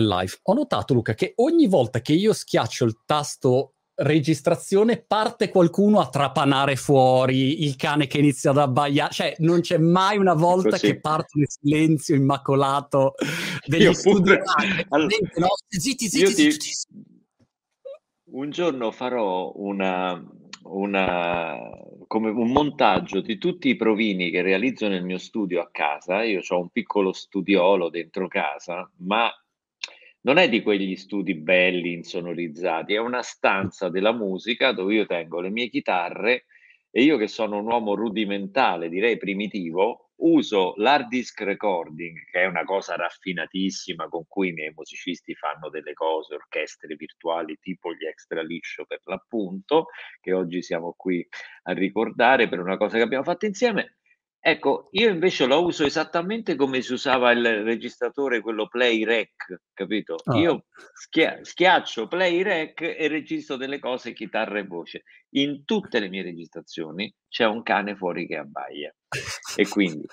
live. Ho notato, Luca, che ogni volta che io schiaccio il tasto registrazione parte qualcuno a trapanare fuori, il cane che inizia ad abbaiare, cioè non c'è mai una volta Così. che parte il silenzio immacolato degli studi. Allora, no? Zitti, zitti, zitti, zitti. Un giorno farò una, una, come un montaggio di tutti i provini che realizzo nel mio studio a casa. Io ho un piccolo studiolo dentro casa, ma non è di quegli studi belli, insonorizzati, è una stanza della musica dove io tengo le mie chitarre e io che sono un uomo rudimentale, direi primitivo, uso l'hard disk recording, che è una cosa raffinatissima con cui i miei musicisti fanno delle cose, orchestre virtuali tipo gli extra liscio per l'appunto, che oggi siamo qui a ricordare per una cosa che abbiamo fatto insieme Ecco, io invece lo uso esattamente come si usava il registratore, quello play rec, capito? Oh. Io schia- schiaccio play rec e registro delle cose, chitarra e voce. In tutte le mie registrazioni c'è un cane fuori che abbaia. e quindi,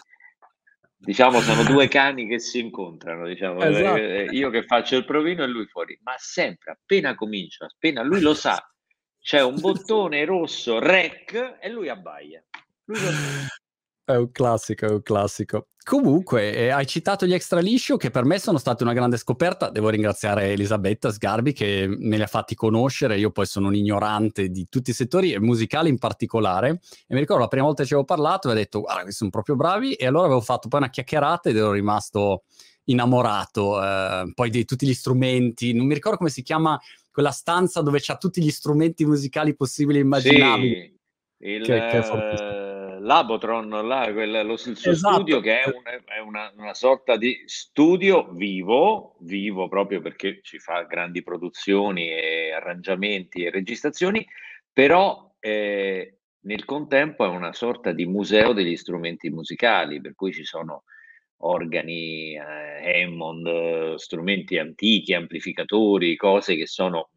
diciamo, sono due cani che si incontrano, diciamo, esatto. Eh, io che faccio il provino e lui fuori. Ma sempre, appena comincia, appena lui lo sa, c'è un bottone rosso rec e lui abbaia. Lui lo sa. È un classico, è un classico. Comunque, eh, hai citato gli extra liscio che per me sono stati una grande scoperta. Devo ringraziare Elisabetta Sgarbi che me li ha fatti conoscere. Io poi sono un ignorante di tutti i settori e musicali in particolare. E mi ricordo la prima volta che ci avevo parlato e ho detto, guarda, questi sono proprio bravi. E allora avevo fatto poi una chiacchierata ed ero rimasto innamorato. Eh, poi di tutti gli strumenti. Non mi ricordo come si chiama quella stanza dove c'ha tutti gli strumenti musicali possibili e immaginabili. Sì, il... che, che è Labotron, là, quel, lo, il suo esatto. studio che è, un, è una, una, sorta di studio vivo, vivo proprio perché ci fa grandi produzioni e arrangiamenti e registrazioni, però eh, nel contempo è una sorta di museo degli strumenti musicali, per cui ci sono organi, eh, Hammond, strumenti antichi, amplificatori, cose che sono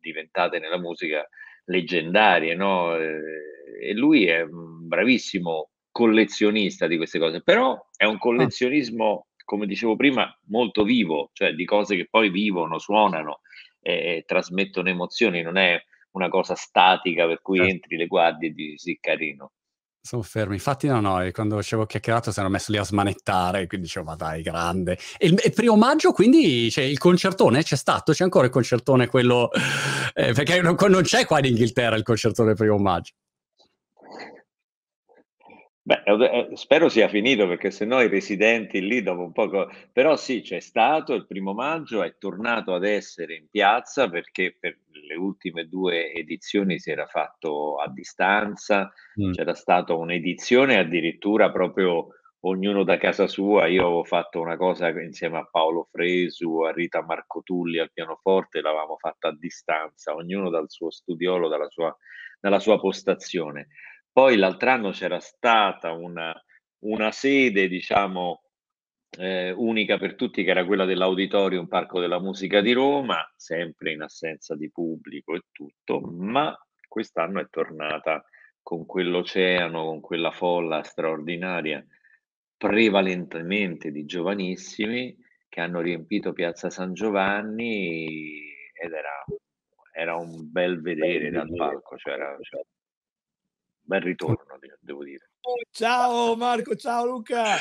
diventate nella musica leggendarie, no? E lui è un bravissimo collezionista di queste cose, però è un collezionismo, come dicevo prima, molto vivo, cioè di cose che poi vivono, suonano e trasmettono emozioni, non è una cosa statica per cui certo. entri, le guardi e dici sì, carino. Sono fermi, infatti no, no, quando facevo chiacchierato si erano messi lì a smanettare, quindi dicevo, ma dai, grande. E il, il primo maggio, quindi c'è il concertone, c'è stato? C'è ancora il concertone quello... Eh, perché non, non, c'è qua in Inghilterra il concertone primo maggio. Beh, eh, spero sia finito perché se no i residenti lì dopo un po'... Però sì, c'è stato il primo maggio, è tornato ad essere in piazza perché per le ultime due edizioni si era fatto a distanza, mm. c'era stata un'edizione addirittura proprio ognuno da casa sua. Io avevo fatto una cosa insieme a Paolo Fresu, a Rita Marcotulli al pianoforte, l'avevamo fatta a distanza, ognuno dal suo studiolo, dalla sua, dalla sua postazione. Poi l'altro anno c'era stata una, una sede, diciamo, eh, unica per tutti, che era quella dell'Auditorium Parco della Musica di Roma, sempre in assenza di pubblico e tutto, ma quest'anno è tornata con quell'oceano, con quella folla straordinaria, prevalentemente di giovanissimi che hanno riempito Piazza San Giovanni ed era, era un bel vedere dal palco, cioè era, cioè, bel ritorno, devo dire. Ciao Marco, ciao Luca.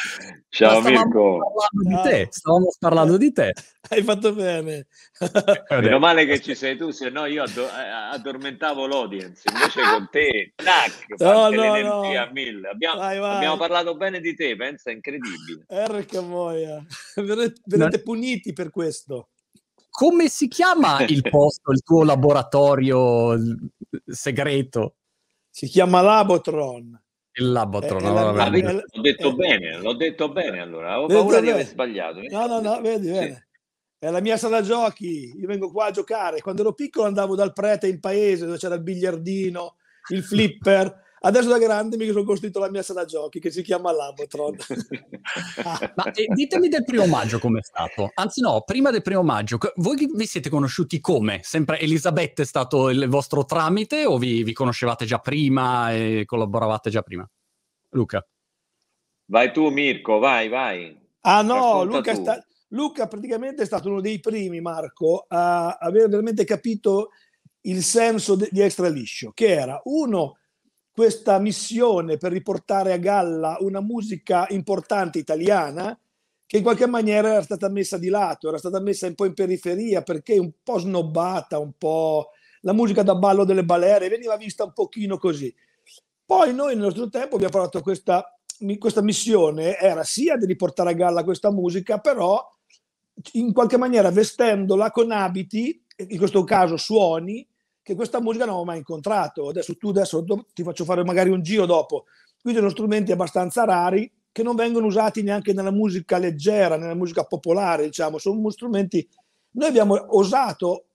Ciao Mirko. Parlando di te, stavamo parlando di te. Hai fatto bene. Meno male che ci sei tu, se no io addo- eh, addormentavo l'audience. Invece con te, tac, no, no, no. a mille. Abbiamo, vai, vai. abbiamo, parlato bene di te, pensa, incredibile. Erca boia. Verrete, verrete puniti per questo. Come si chiama il posto, il tuo laboratorio segreto? Si chiama Labotron. Il Labotron, eh, no, la, l'ho detto eh, bene, l'ho detto bene allora, avevo paura di aver sbagliato. No, no, no, vedi, sì. bene. È la mia sala giochi, io vengo qua a giocare. Quando ero piccolo andavo dal prete in paese dove c'era il biliardino, il flipper. Adesso da grande mi sono costruito la mia sala giochi che si chiama Labotron. Ma eh, ditemi del primo maggio com'è stato. Anzi no, prima del primo maggio, voi vi siete conosciuti come? Sempre Elisabetta è stato il vostro tramite o vi, vi conoscevate già prima e collaboravate già prima? Luca. Vai tu Mirko, vai, vai. Ah no, Luca, sta, Luca praticamente è stato uno dei primi, Marco, a aver veramente capito il senso di Extra Liscio, che era uno, questa missione per riportare a galla una musica importante italiana che in qualche maniera era stata messa di lato, era stata messa un po' in periferia perché un po' snobbata, un po' la musica da ballo delle balere veniva vista un pochino così. Poi noi nel nostro tempo abbiamo fatto questa, questa missione, era sia di riportare a galla questa musica, però in qualche maniera vestendola con abiti, in questo caso suoni, che questa musica non avevo mai incontrato. Adesso tu adesso ti faccio fare magari un giro dopo. Qui sono strumenti abbastanza rari che non vengono usati neanche nella musica leggera, nella musica popolare, diciamo, sono strumenti. Noi abbiamo osato,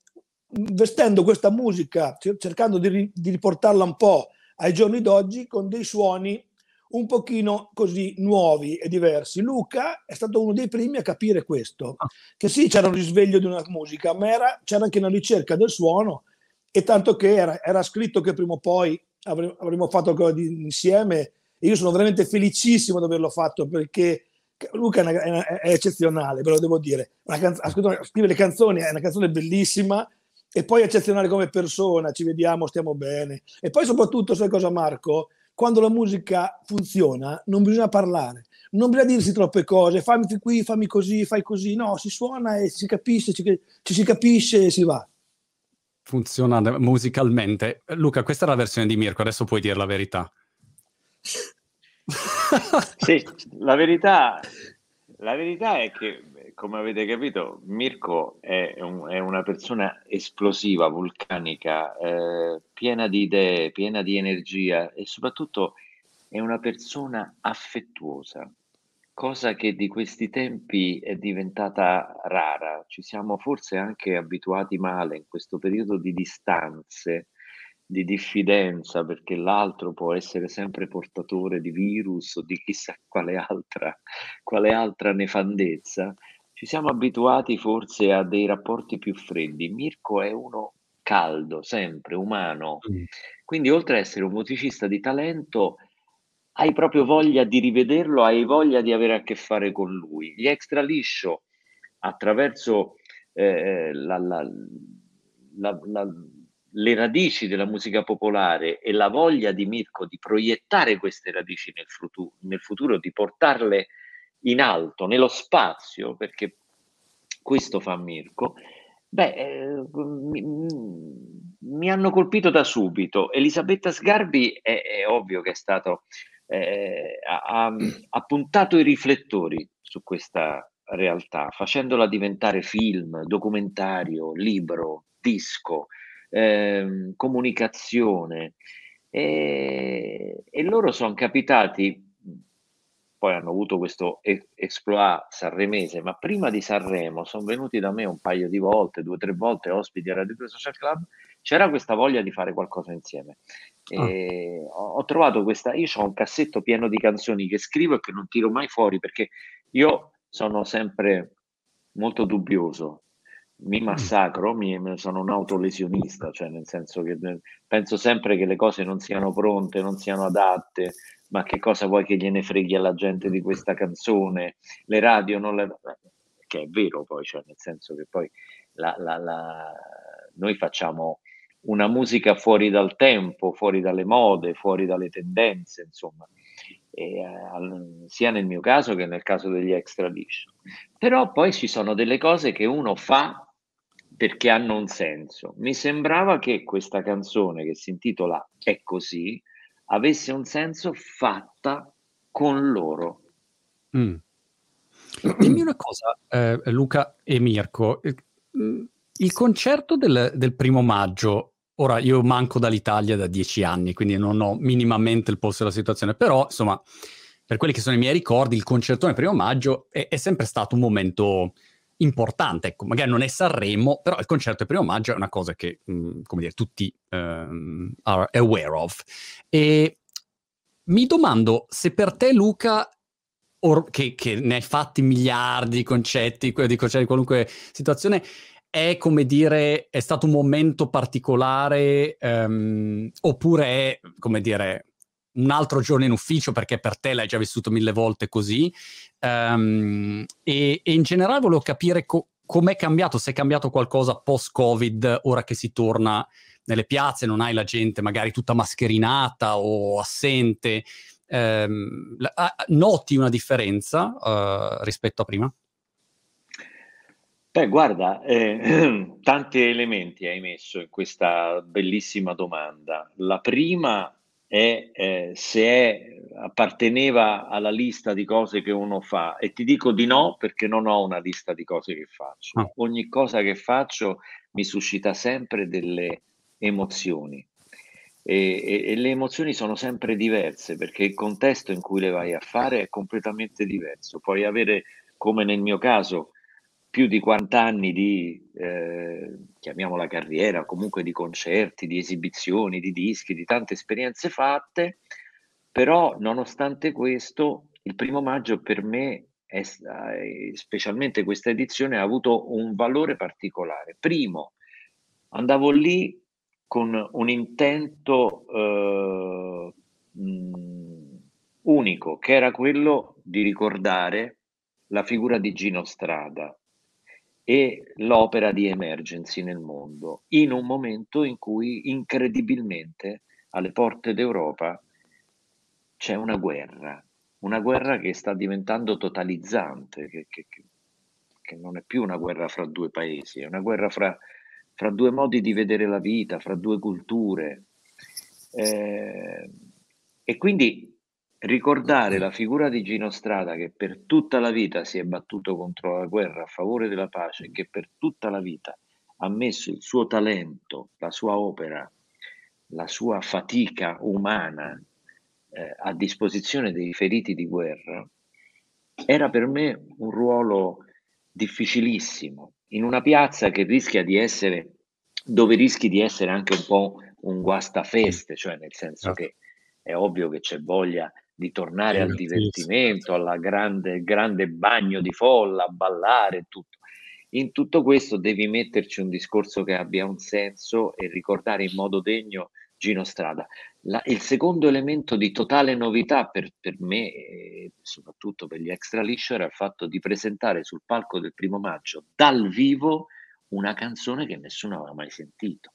vestendo questa musica, cercando di, di riportarla un po' ai giorni d'oggi, con dei suoni un pochino così nuovi e diversi. Luca è stato uno dei primi a capire questo, ah. che sì, c'era un risveglio di una musica, ma era, c'era anche una ricerca del suono e tanto che era, era scritto che prima o poi avremmo, avremmo fatto insieme e io sono veramente felicissimo di averlo fatto perché Luca è, una, è, eccezionale, ve lo devo dire. Canz- scrive le canzoni, è una canzone bellissima e poi è eccezionale come persona, ci vediamo, stiamo bene. E poi soprattutto, sai cosa Marco? Quando la musica funziona non bisogna parlare, non bisogna dirsi troppe cose, fammi qui, fammi così, fai così, no, si suona e si capisce, ci, ci si capisce e si va. Funziona musicalmente. Luca, questa è la versione di Mirko, adesso puoi dire la verità sì, la verità, la verità è che, come avete capito, Mirko è, un, è una persona esplosiva, vulcanica, eh, piena di idee, piena di energia e soprattutto è una persona affettuosa, cosa che di questi tempi è diventata rara. Ci siamo forse anche abituati male in questo periodo di distanze di diffidenza perché l'altro può essere sempre portatore di virus o di chissà quale altra, quale altra nefandezza, ci siamo abituati forse a dei rapporti più freddi. Mirko è uno caldo, sempre umano. Mm. Quindi oltre ad essere un musicista di talento, hai proprio voglia di rivederlo, hai voglia di avere a che fare con lui. Gli extra liscio attraverso eh, la, la, la, la le radici della musica popolare e la voglia di Mirko di proiettare queste radici nel futuro, nel futuro di portarle in alto, nello spazio, perché questo fa Mirko, beh, eh, mi, mi, hanno colpito da subito. Elisabetta Sgarbi è, è ovvio che è stato, eh, ha, ha puntato i riflettori su questa realtà, facendola diventare film, documentario, libro, disco eh, comunicazione. E, e loro sono capitati poi hanno avuto questo exploit sanremese, ma prima di Sanremo sono venuti da me un paio di volte, due o tre volte ospiti a Radio 2 Social Club, c'era questa voglia di fare qualcosa insieme. E ah. ho, ho, trovato questa, io ho un cassetto pieno di canzoni che scrivo e che non tiro mai fuori perché io sono sempre molto dubbioso mi massacro, mi, sono un autolesionista, cioè nel senso che penso sempre che le cose non siano pronte, non siano adatte, ma che cosa vuoi che gliene freghi alla gente di questa canzone? Le radio non le... che è vero poi, cioè nel senso che poi la, la, la... noi facciamo una musica fuori dal tempo, fuori dalle mode, fuori dalle tendenze, insomma, e, eh, sia nel mio caso che nel caso degli extra dish. Però poi ci sono delle cose che uno fa perché hanno un senso. Mi sembrava che questa canzone che si intitola È così avesse un senso fatta con loro. Mm. Dimmi una cosa, eh, Luca e Mirko. Il concerto del, del, primo maggio, ora io manco dall'Italia da dieci anni, quindi non ho minimamente il polso della situazione, però insomma, per quelli che sono i miei ricordi, il concerto del primo maggio è, è sempre stato un momento importante, ecco, magari non è Sanremo, però il concerto del primo maggio è una cosa che, mh, mm, come dire, tutti um, are aware of. E mi domando se per te, Luca, or- che, che, ne hai fatti miliardi di concetti, di concetti di qualunque situazione, è come dire, è stato un momento particolare um, oppure è, come dire, un altro giorno in ufficio perché per te l'hai già vissuto mille volte così. Um, e, e, in generale volevo capire co- com'è cambiato, se è cambiato qualcosa post-Covid, ora che si torna nelle piazze, non hai la gente magari tutta mascherinata o assente. Um, noti una differenza uh, rispetto a prima? Beh, guarda, eh, tanti elementi hai messo in questa bellissima domanda. La prima è eh, se è, apparteneva alla lista di cose che uno fa e ti dico di no perché non ho una lista di cose che faccio. Ah. Ogni cosa che faccio mi suscita sempre delle emozioni e, e, e le emozioni sono sempre diverse perché il contesto in cui le vai a fare è completamente diverso. Puoi avere, come nel mio caso, più di 40 anni di, eh, chiamiamola carriera, comunque di concerti, di esibizioni, di dischi, di tante esperienze fatte, però nonostante questo il primo maggio per me, è, specialmente questa edizione, ha avuto un valore particolare. Primo, andavo lì con un intento eh, unico, che era quello di ricordare la figura di Gino Strada, e l'opera di Emergency nel mondo, in un momento in cui incredibilmente alle porte d'Europa c'è una guerra, una guerra che sta diventando totalizzante, che, che, che non è più una guerra fra due paesi, è una guerra fra, fra due modi di vedere la vita, fra due culture. Eh, e quindi ricordare la figura di Gino Strada che per tutta la vita si è battuto contro la guerra a favore della pace, che per tutta la vita ha messo il suo talento, la sua opera, la sua fatica umana eh, a disposizione dei feriti di guerra, era per me un ruolo difficilissimo in una piazza che rischia di essere, dove rischi di essere anche un po' un guastafeste, cioè nel senso ah. che è ovvio che c'è voglia di tornare al divertimento, al grande, grande bagno di folla, a ballare e tutto. In tutto questo devi metterci un discorso che abbia un senso e ricordare in modo degno Gino Strada. La, il secondo elemento di totale novità per, per me, e soprattutto per gli extra liscio, era il fatto di presentare sul palco del primo maggio dal vivo una canzone che nessuno aveva mai sentito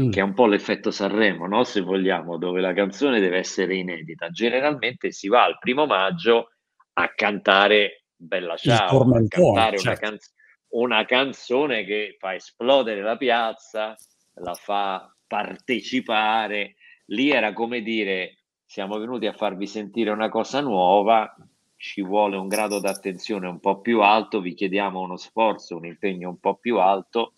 mm. che è un po' l'effetto Sanremo, no? se vogliamo, dove la canzone deve essere inedita. Generalmente si va al primo maggio a cantare Bella Ciao, a cantare certo. una, canz- una canzone che fa esplodere la piazza, la fa partecipare. Lì era come dire siamo venuti a farvi sentire una cosa nuova, ci vuole un grado d'attenzione un po' più alto, vi chiediamo uno sforzo, un impegno un po' più alto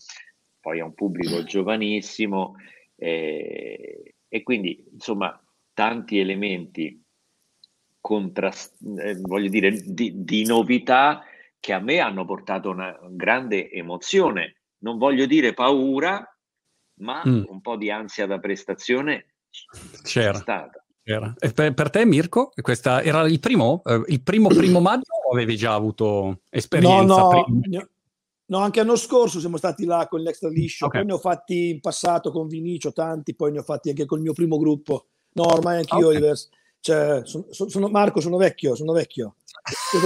poi è un pubblico giovanissimo eh, e quindi insomma tanti elementi contrast- eh, voglio dire di, di, novità che a me hanno portato una grande emozione. Non voglio dire paura ma mm. un po' di ansia da prestazione c'era. stata. Per, per, te Mirko questa era il primo eh, il primo primo maggio o avevi già avuto esperienza no, no, No, anche l'anno scorso siamo stati là con l'extra liscio, okay. poi ne ho fatti in passato con Vinicio tanti, poi ne ho fatti anche col mio primo gruppo. No, ormai anch'io okay. diverso. Cioè, sono, sono, Marco, sono vecchio, sono vecchio.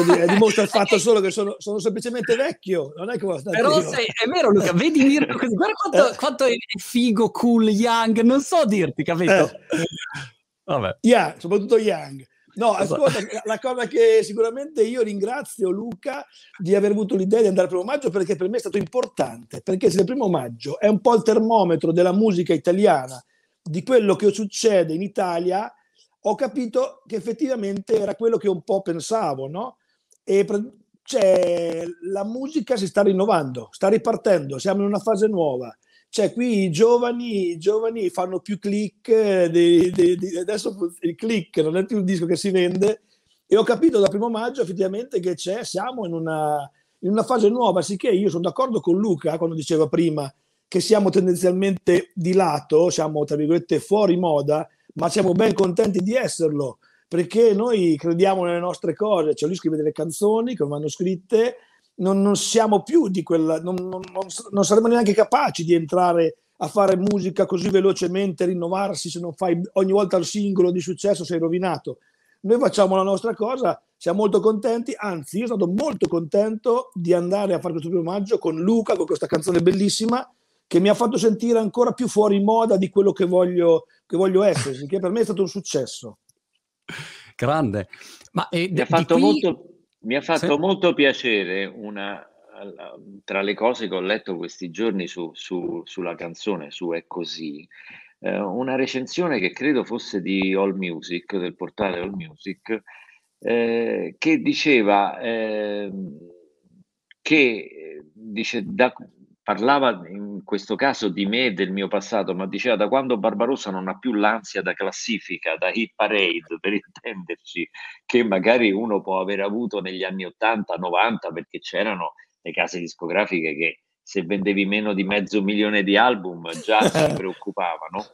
Dire, dimostra il fatto solo che sono, sono semplicemente vecchio. Non è che Però sei, è vero, Luca, vedi Mirko così. Guarda quanto, eh. quanto, è figo, cool, young. Non so dirti, capito? Eh. Vabbè. Young, soprattutto young. No, ascolta, la cosa che sicuramente io ringrazio Luca di aver avuto l'idea di andare al primo maggio perché per me è stato importante, perché se il primo maggio è un po' il termometro della musica italiana, di quello che succede in Italia, ho capito che effettivamente era quello che un po' pensavo, no? E cioè, la musica si sta rinnovando, sta ripartendo, siamo in una fase nuova cioè qui i giovani, i giovani fanno più click, eh, di, di, di, adesso il click non è più un disco che si vende. E ho capito da primo maggio effettivamente che c'è, siamo in una, in una fase nuova, sicché io sono d'accordo con Luca quando diceva prima che siamo tendenzialmente di lato, siamo tra virgolette fuori moda, ma siamo ben contenti di esserlo perché noi crediamo nelle nostre cose, cioè lui scrive delle canzoni che vanno scritte non, non, siamo più di quella, non, non, non, saremo neanche capaci di entrare a fare musica così velocemente, rinnovarsi, se non fai ogni volta il singolo di successo sei rovinato. Noi facciamo la nostra cosa, siamo molto contenti, anzi io sono stato molto contento di andare a fare questo primo maggio con Luca, con questa canzone bellissima che mi ha fatto sentire ancora più fuori moda di quello che voglio, che voglio essere, che per me è stato un successo. Grande. Ma, eh, mi, ha fatto qui... molto, mi ha fatto sì. molto piacere una, tra le cose che ho letto questi giorni su, su, sulla canzone, su È così, eh, una recensione che credo fosse di All Music, del portale All Music, eh, che diceva eh, che dice, da, parlava in questo caso di me e del mio passato, ma diceva da quando Barbarossa non ha più l'ansia da classifica, da hit parade, per intenderci, che magari uno può aver avuto negli anni 80, 90, perché c'erano le case discografiche che se vendevi meno di mezzo milione di album già si preoccupavano,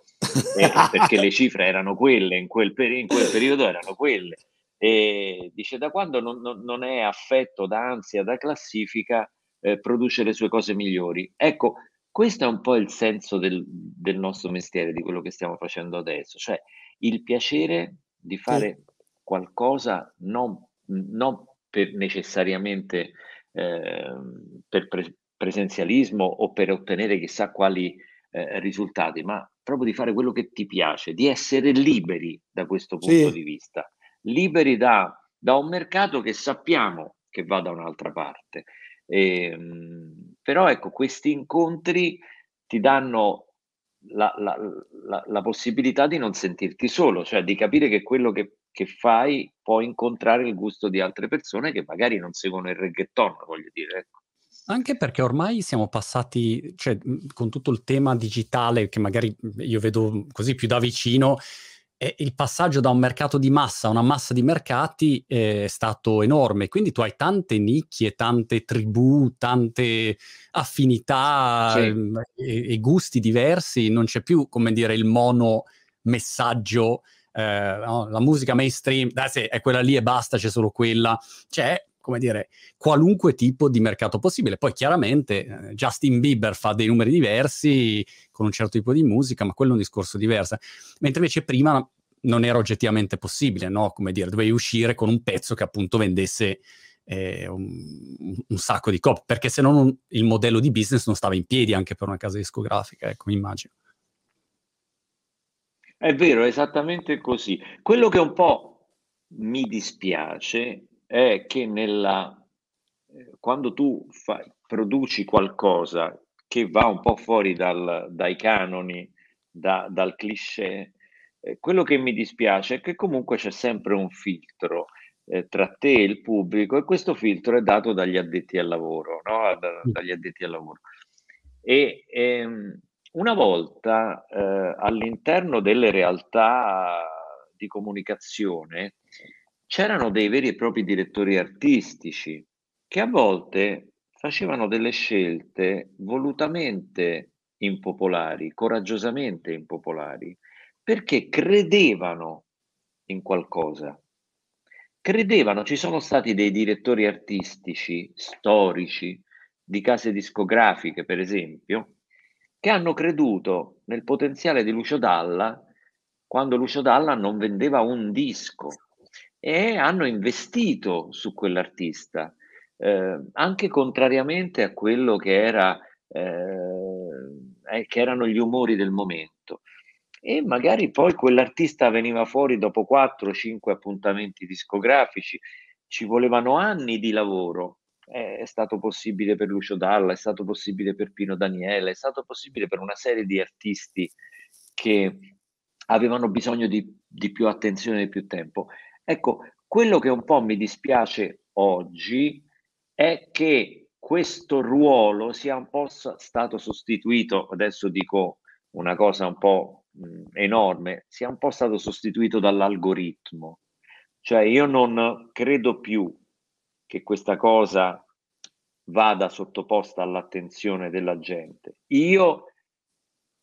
eh, perché le cifre erano quelle, in quel, peri- in quel periodo erano quelle. E dice da quando non, non, non è affetto da ansia da classifica, eh, produce le sue cose migliori. Ecco, questo è un po' il senso del, del, nostro mestiere, di quello che stiamo facendo adesso, cioè il piacere di fare sì. qualcosa non, non per necessariamente eh, per pre- presenzialismo o per ottenere chissà quali eh, risultati, ma proprio di fare quello che ti piace, di essere liberi da questo punto sì. di vista, liberi da, da, un mercato che sappiamo che va da un'altra parte. E, ehm, però ecco, questi incontri ti danno la, la, la, la, possibilità di non sentirti solo, cioè di capire che quello che, che, fai può incontrare il gusto di altre persone che magari non seguono il reggaeton, voglio dire. Ecco. Anche perché ormai siamo passati, cioè con tutto il tema digitale che magari io vedo così più da vicino, il passaggio da un mercato di massa a una massa di mercati è stato enorme. Quindi tu hai tante nicchie, tante tribù, tante affinità sì. Ehm, e, e, gusti diversi. Non c'è più, come dire, il mono messaggio. Eh, no? La musica mainstream, dai, sì, è quella lì e basta, c'è solo quella. C'è come dire, qualunque tipo di mercato possibile. Poi chiaramente eh, Justin Bieber fa dei numeri diversi con un certo tipo di musica, ma quello è un discorso diverso. Mentre invece prima non era oggettivamente possibile, no? Come dire, dovevi uscire con un pezzo che appunto vendesse eh, un, un, sacco di copie, perché se no il modello di business non stava in piedi anche per una casa discografica, ecco, immagino. È vero, è esattamente così. Quello che un po' mi dispiace è che nella, eh, quando tu fai, produci qualcosa che va un po' fuori dal, dai canoni, da, dal cliché, eh, quello che mi dispiace è che comunque c'è sempre un filtro eh, tra te e il pubblico e questo filtro è dato dagli addetti al lavoro, no? da, dagli addetti al lavoro. E ehm, una volta eh, all'interno delle realtà di comunicazione c'erano dei veri e propri direttori artistici che a volte facevano delle scelte volutamente impopolari, coraggiosamente impopolari, perché credevano in qualcosa. Credevano, ci sono stati dei direttori artistici, storici, di case discografiche, per esempio, che hanno creduto nel potenziale di Lucio Dalla quando Lucio Dalla non vendeva un disco e hanno investito su quell'artista, eh, anche contrariamente a quello che, era, eh, che erano gli umori del momento. E magari poi quell'artista veniva fuori dopo 4-5 appuntamenti discografici, ci volevano anni di lavoro. È stato possibile per Lucio Dalla, è stato possibile per Pino Daniele, è stato possibile per una serie di artisti che avevano bisogno di, di più attenzione e più tempo. Ecco, quello che un po' mi dispiace oggi è che questo ruolo sia un po' stato sostituito, adesso dico una cosa un po' enorme, sia un po' stato sostituito dall'algoritmo. Cioè io non credo più che questa cosa vada sottoposta all'attenzione della gente. Io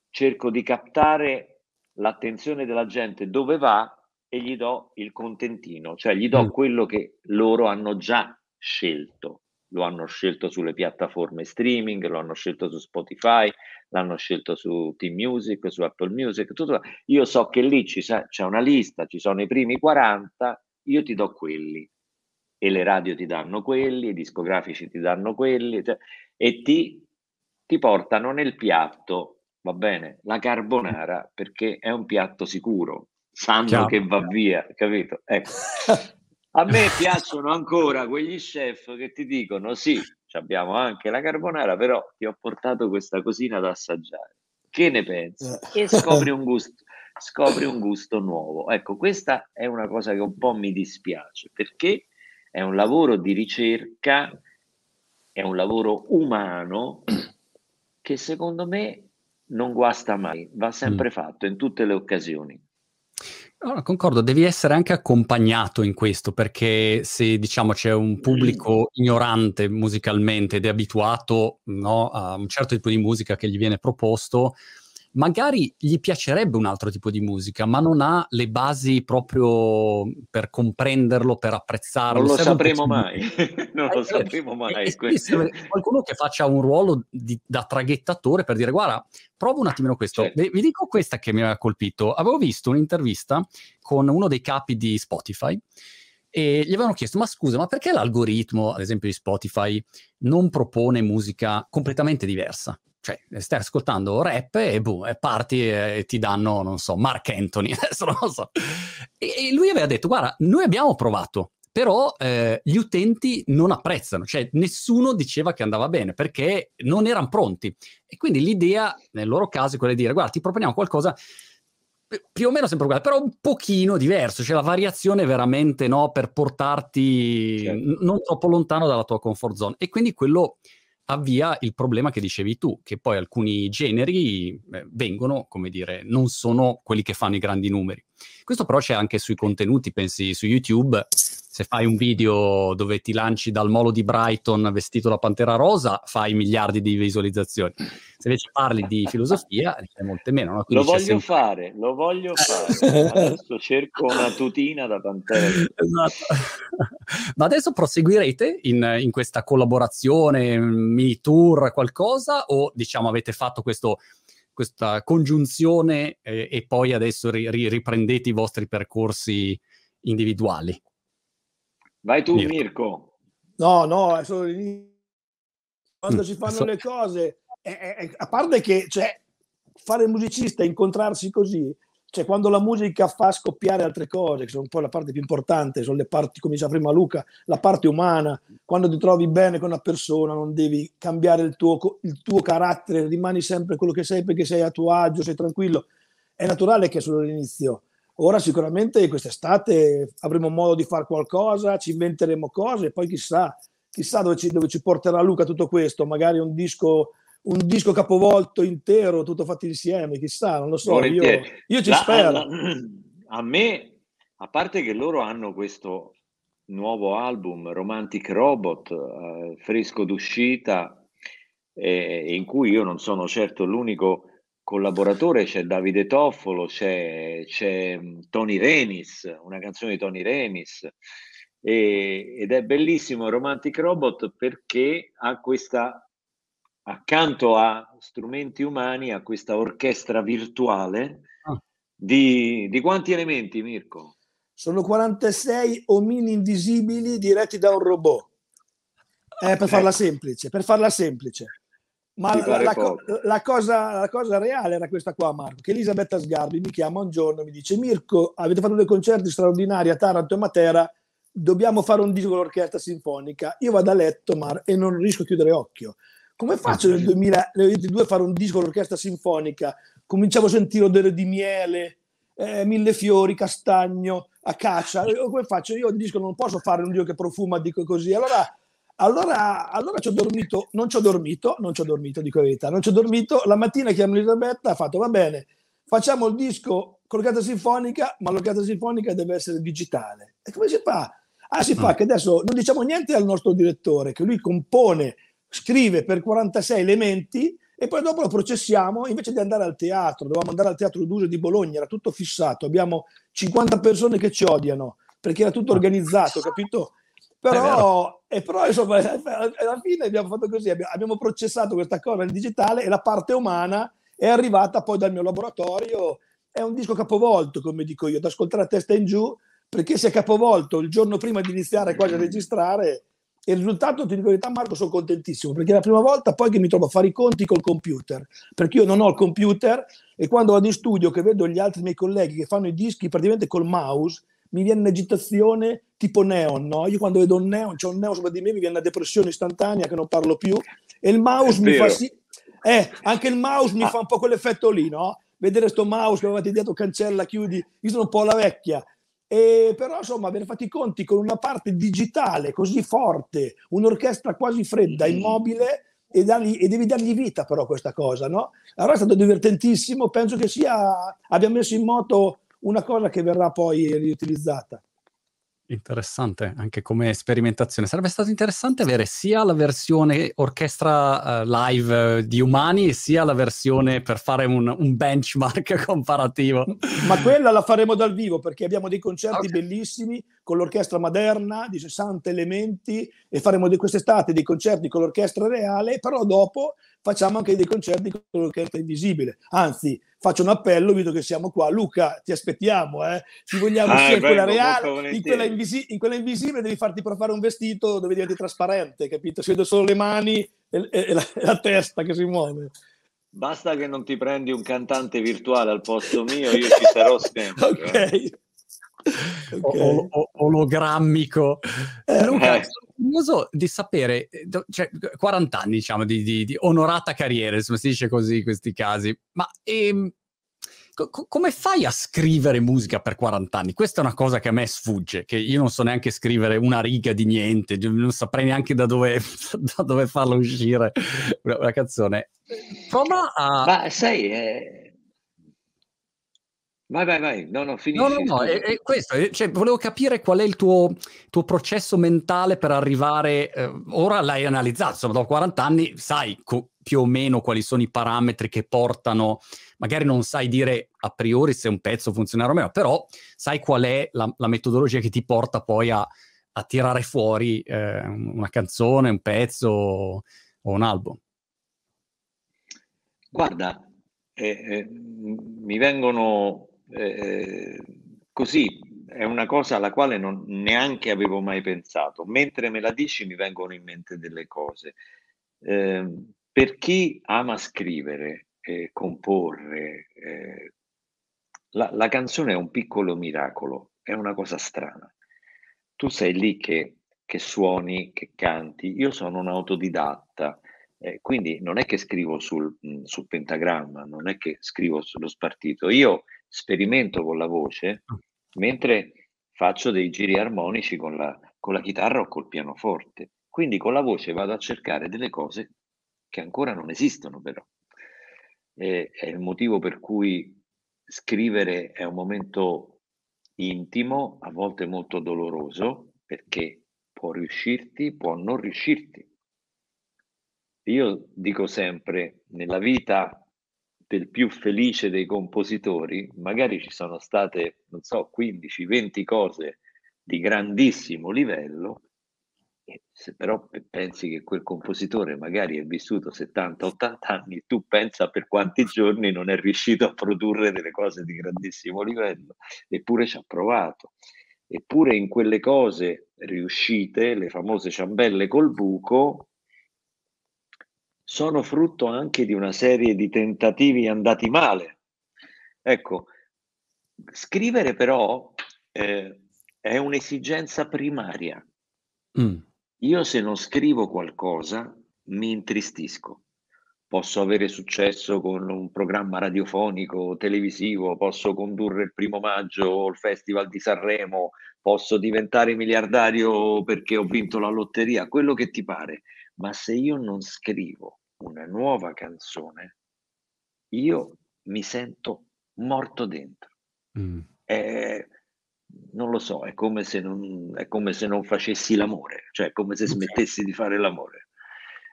cerco di captare l'attenzione della gente dove va e gli do il contentino, cioè gli do mm. quello che loro hanno già scelto. lo hanno scelto sulle piattaforme streaming, lo hanno scelto su Spotify, l'hanno scelto su Team Music, su Apple Music, tutto. Io so che lì sa, c'è una lista, ci sono i primi 40, io ti do quelli e le radio ti danno quelli, i discografici ti danno quelli cioè, e ti, ti portano nel piatto, va bene, la carbonara perché è un piatto sicuro, sanno Ciao. che va via, capito? Ecco. A me piacciono ancora quegli chef che ti dicono sì, abbiamo anche la carbonara, però ti ho portato questa cosina da assaggiare. Che ne pensi? Eh. E scopri un gusto, scopri un gusto nuovo. Ecco, questa è una cosa che un po' mi dispiace, perché è un lavoro di ricerca, è un lavoro umano che secondo me non guasta mai, va sempre mm. fatto in tutte le occasioni. No, concordo, devi essere anche accompagnato in questo, perché se diciamo c'è un pubblico ignorante musicalmente ed è abituato no, a un certo tipo di musica che gli viene proposto, magari gli piacerebbe un altro tipo di musica, ma non ha le basi proprio per comprenderlo, per apprezzarlo. Non lo sapremo mai, non lo eh, sapremo mai. E, e qualcuno che faccia un ruolo di, da traghettatore per dire guarda, provo un attimino questo. Certo. Vi, vi dico questa che mi aveva colpito. Avevo visto un'intervista con uno dei capi di Spotify e gli avevano chiesto ma scusa ma perché l'algoritmo ad esempio di Spotify non propone musica completamente diversa cioè stai ascoltando rap e boom, e parti e ti danno, non so, Mark Anthony, adesso non lo so. E, e lui aveva detto, guarda, noi abbiamo provato, però eh, gli utenti non apprezzano, cioè nessuno diceva che andava bene perché non erano pronti. E quindi l'idea, nel loro caso, è quella di dire, guarda, ti proponiamo qualcosa più o meno sempre uguale, però un pochino diverso, cioè la variazione veramente no, per portarti certo. n- non troppo lontano dalla tua comfort zone. E quindi quello avvia il problema che dicevi tu, che poi alcuni generi eh, vengono, come dire, non sono quelli che fanno i grandi numeri. Questo però c'è anche sui contenuti, pensi su YouTube, se fai un video dove ti lanci dal molo di Brighton vestito da pantera rosa, fai miliardi di visualizzazioni. Se invece parli di filosofia, c'è molte meno. No? Lo voglio sempre... fare, lo voglio fare. Adesso cerco una tutina da pantera. Esatto. Ma adesso proseguirete in, in questa collaborazione, mini tour, qualcosa, o diciamo avete fatto questo questa congiunzione eh, e poi adesso ri- riprendete i vostri percorsi individuali. Vai tu, Mirko. Mirko. No, no, è solo l'inizio. Quando mm, si fanno so... le cose, è, è, a parte che cioè, fare il musicista, incontrarsi così, cioè quando la musica fa scoppiare altre cose, che sono un po' la parte più importante, sono le parti, come diceva prima Luca, la parte umana, quando ti trovi bene con una persona non devi cambiare il tuo, il tuo carattere, rimani sempre quello che sei perché sei a tuo agio, sei tranquillo. È naturale che è solo l'inizio Ora sicuramente quest'estate avremo modo di fare qualcosa, ci inventeremo cose, poi chissà, chissà dove ci, dove ci porterà Luca tutto questo, magari un disco, un disco capovolto intero, tutto fatto insieme, chissà, non lo so, io, io, ci la, spero. La, a me, a parte che loro hanno questo nuovo album, Romantic Robot, eh, fresco d'uscita, eh, in cui io non sono certo l'unico collaboratore c'è Davide Toffolo, c'è, c'è mm, Tony Renis, una canzone di Tony Renis, e, ed è bellissimo Romantic Robot perché ha questa, accanto a strumenti umani, ha questa orchestra virtuale ah. di, di quanti elementi, Mirko? Sono 46 omini invisibili diretti da un robot. Eh, per farla semplice, per farla semplice. Ma la, la, la, cosa, la, cosa, reale era questa qua, Marco, che Elisabetta Sgarbi mi chiama un giorno e mi dice Mirko, avete fatto dei concerti straordinari a Taranto e Matera, dobbiamo fare un disco con l'orchestra sinfonica. Io vado a letto, Mar, e non riesco a chiudere occhio. Come faccio nel 2022 a fare un disco con l'orchestra sinfonica? Cominciavo a sentire odore di miele, eh, mille fiori, castagno, acacia. Come faccio? Io il disco non posso fare un disco che profuma, dico così. Allora allora, allora ci ho dormito, non ci ho dormito, non ci ho dormito, dico la verità, non ci ho dormito. La mattina chiamo Elisabetta, ha fatto, va bene, facciamo il disco con l'orchestra sinfonica, ma l'orchestra sinfonica deve essere digitale. E come si fa? Ah, si fa mm. che adesso non diciamo niente al nostro direttore, che lui compone, scrive per 46 elementi e poi dopo lo processiamo invece di andare al teatro. Dovevamo andare al teatro d'uso di Bologna, era tutto fissato. Abbiamo 50 persone che ci odiano perché era tutto organizzato, capito? Però, e però insomma, alla fine abbiamo fatto così, abbiamo processato questa cosa nel digitale e la parte umana è arrivata poi dal mio laboratorio. È un disco capovolto, come dico io, da ascoltare a testa in giù, perché si è capovolto il giorno prima di iniziare quasi a registrare. E il risultato, ti dico la verità, Marco, sono contentissimo perché è la prima volta poi che mi trovo a fare i conti col computer. Perché io non ho il computer e quando vado in studio, che vedo gli altri miei colleghi che fanno i dischi praticamente col mouse, mi viene un'agitazione tipo neon, no? Io quando vedo un neon, c'è un neon sopra di me, mi viene una depressione istantanea che non parlo più e il mouse mi fa sì... Eh, anche il mouse mi ah. fa un po' quell'effetto lì, no? Vedere sto mouse che avevate dietro, cancella, chiudi, io sono un po' la vecchia. E però insomma aver fatto i conti con una parte digitale così forte, un'orchestra quasi fredda, immobile, e, dargli, e, devi dargli vita però a questa cosa, no? Allora è stato divertentissimo, penso che sia, abbia messo in moto una cosa che verrà poi riutilizzata. Interessante anche come sperimentazione. Sarebbe stato interessante avere sia la versione orchestra uh, live uh, di Umani, sia la versione per fare un, un, benchmark comparativo. Ma quella la faremo dal vivo perché abbiamo dei concerti okay. bellissimi con l'orchestra moderna di 60 elementi e faremo di quest'estate dei concerti con l'orchestra reale, però dopo facciamo anche dei concerti con l'orchestra invisibile. Anzi, faccio un appello, visto che siamo qua. Luca, ti aspettiamo, eh? Ci vogliamo ah, sia in quella reale, in quella, invisi- in quella, invisibile devi farti provare un vestito dove diventi trasparente, capito? Si vedono solo le mani e, e, la, e la testa che si muove. Basta che non ti prendi un cantante virtuale al posto mio, io ci sarò sempre. ok. Eh. okay. O, o, ologrammico. Eh, Luca, eh. Curioso di sapere, eh, cioè, 40 anni diciamo di, di, di onorata carriera, insomma si dice così in questi casi, ma ehm, co- come fai a scrivere musica per 40 anni? Questa è una cosa che a me sfugge, che io non so neanche scrivere una riga di niente, non saprei neanche da dove, da dove farla uscire una, una canzone. Prova a... Ma sai, eh Vai, vai, vai. No, no, finisci. No, no, no, è, è questo. Cioè, volevo capire qual è il tuo, tuo processo mentale per arrivare... Eh, ora l'hai analizzato, insomma, dopo 40 anni sai co- più o meno quali sono i parametri che portano... Magari non sai dire a priori se un pezzo funzionerà o meno, però sai qual è la, la metodologia che ti porta poi a, a tirare fuori eh, una canzone, un pezzo o un album. Guarda, eh, eh mi vengono eh, così è una cosa alla quale non, neanche avevo mai pensato. Mentre me la dici mi vengono in mente delle cose. Eh, per chi ama scrivere, e comporre, eh, la, la, canzone è un piccolo miracolo, è una cosa strana. Tu sei lì che, che suoni, che canti. Io sono un autodidatta, eh, quindi non è che scrivo sul, sul pentagramma, non è che scrivo sullo spartito. Io sperimento con la voce ah. mentre faccio dei giri armonici con la, con la chitarra o col pianoforte. Quindi con la voce vado a cercare delle cose che ancora non esistono però. E, è il motivo per cui scrivere è un momento intimo, a volte molto doloroso, perché può riuscirti, può non riuscirti. Io dico sempre, nella vita del più felice dei compositori, magari ci sono state, non so, 15, 20 cose di grandissimo livello, se però pensi che quel compositore magari è vissuto 70-80 anni, tu pensa per quanti giorni non è riuscito a produrre delle cose di grandissimo livello, eppure ci ha provato. Eppure in quelle cose riuscite, le famose ciambelle col buco, sono frutto anche di una serie di tentativi andati male. Ecco, scrivere però eh, è un'esigenza primaria. Mm. Io se non scrivo qualcosa mi intristisco. Posso avere successo con un programma radiofonico, televisivo, posso condurre il primo maggio o il Festival di Sanremo, posso diventare miliardario perché ho vinto la lotteria, quello che ti pare. Ma se io non scrivo una nuova canzone, io mi sento morto dentro. Mm. È, non lo so, è come, se non, è come se non facessi l'amore, cioè come se smettessi di fare l'amore.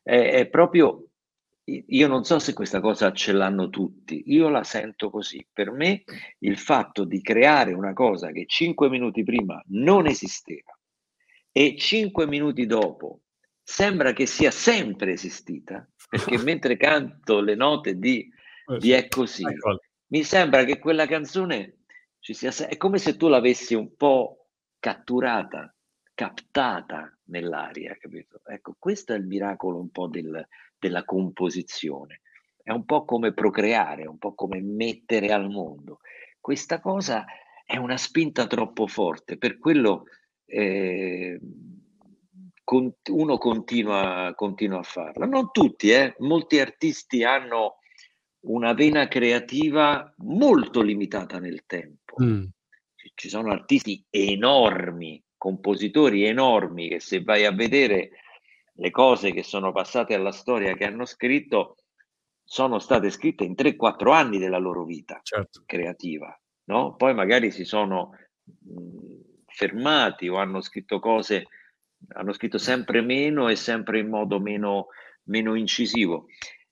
È, è proprio, io non so se questa cosa ce l'hanno tutti, io la sento così. Per me il fatto di creare una cosa che cinque minuti prima non esisteva e cinque minuti dopo sembra che sia sempre esistita, perché mentre canto le note di, eh di È così, mi sembra che quella canzone ci sia, è come se tu l'avessi un po' catturata, captata nell'aria, capito? Ecco, questo è il miracolo un po' del, della composizione. È un po' come procreare, un po' come mettere al mondo. Questa cosa è una spinta troppo forte, per quello eh, uno continua, continua, a farla. Non tutti, eh? molti artisti hanno una vena creativa molto limitata nel tempo. Mm. Ci sono artisti enormi, compositori enormi che se vai a vedere le cose che sono passate alla storia che hanno scritto sono state scritte in 3-4 anni della loro vita certo. creativa, no? Poi magari si sono mh, fermati o hanno scritto cose, hanno scritto sempre meno e sempre in modo meno, meno incisivo.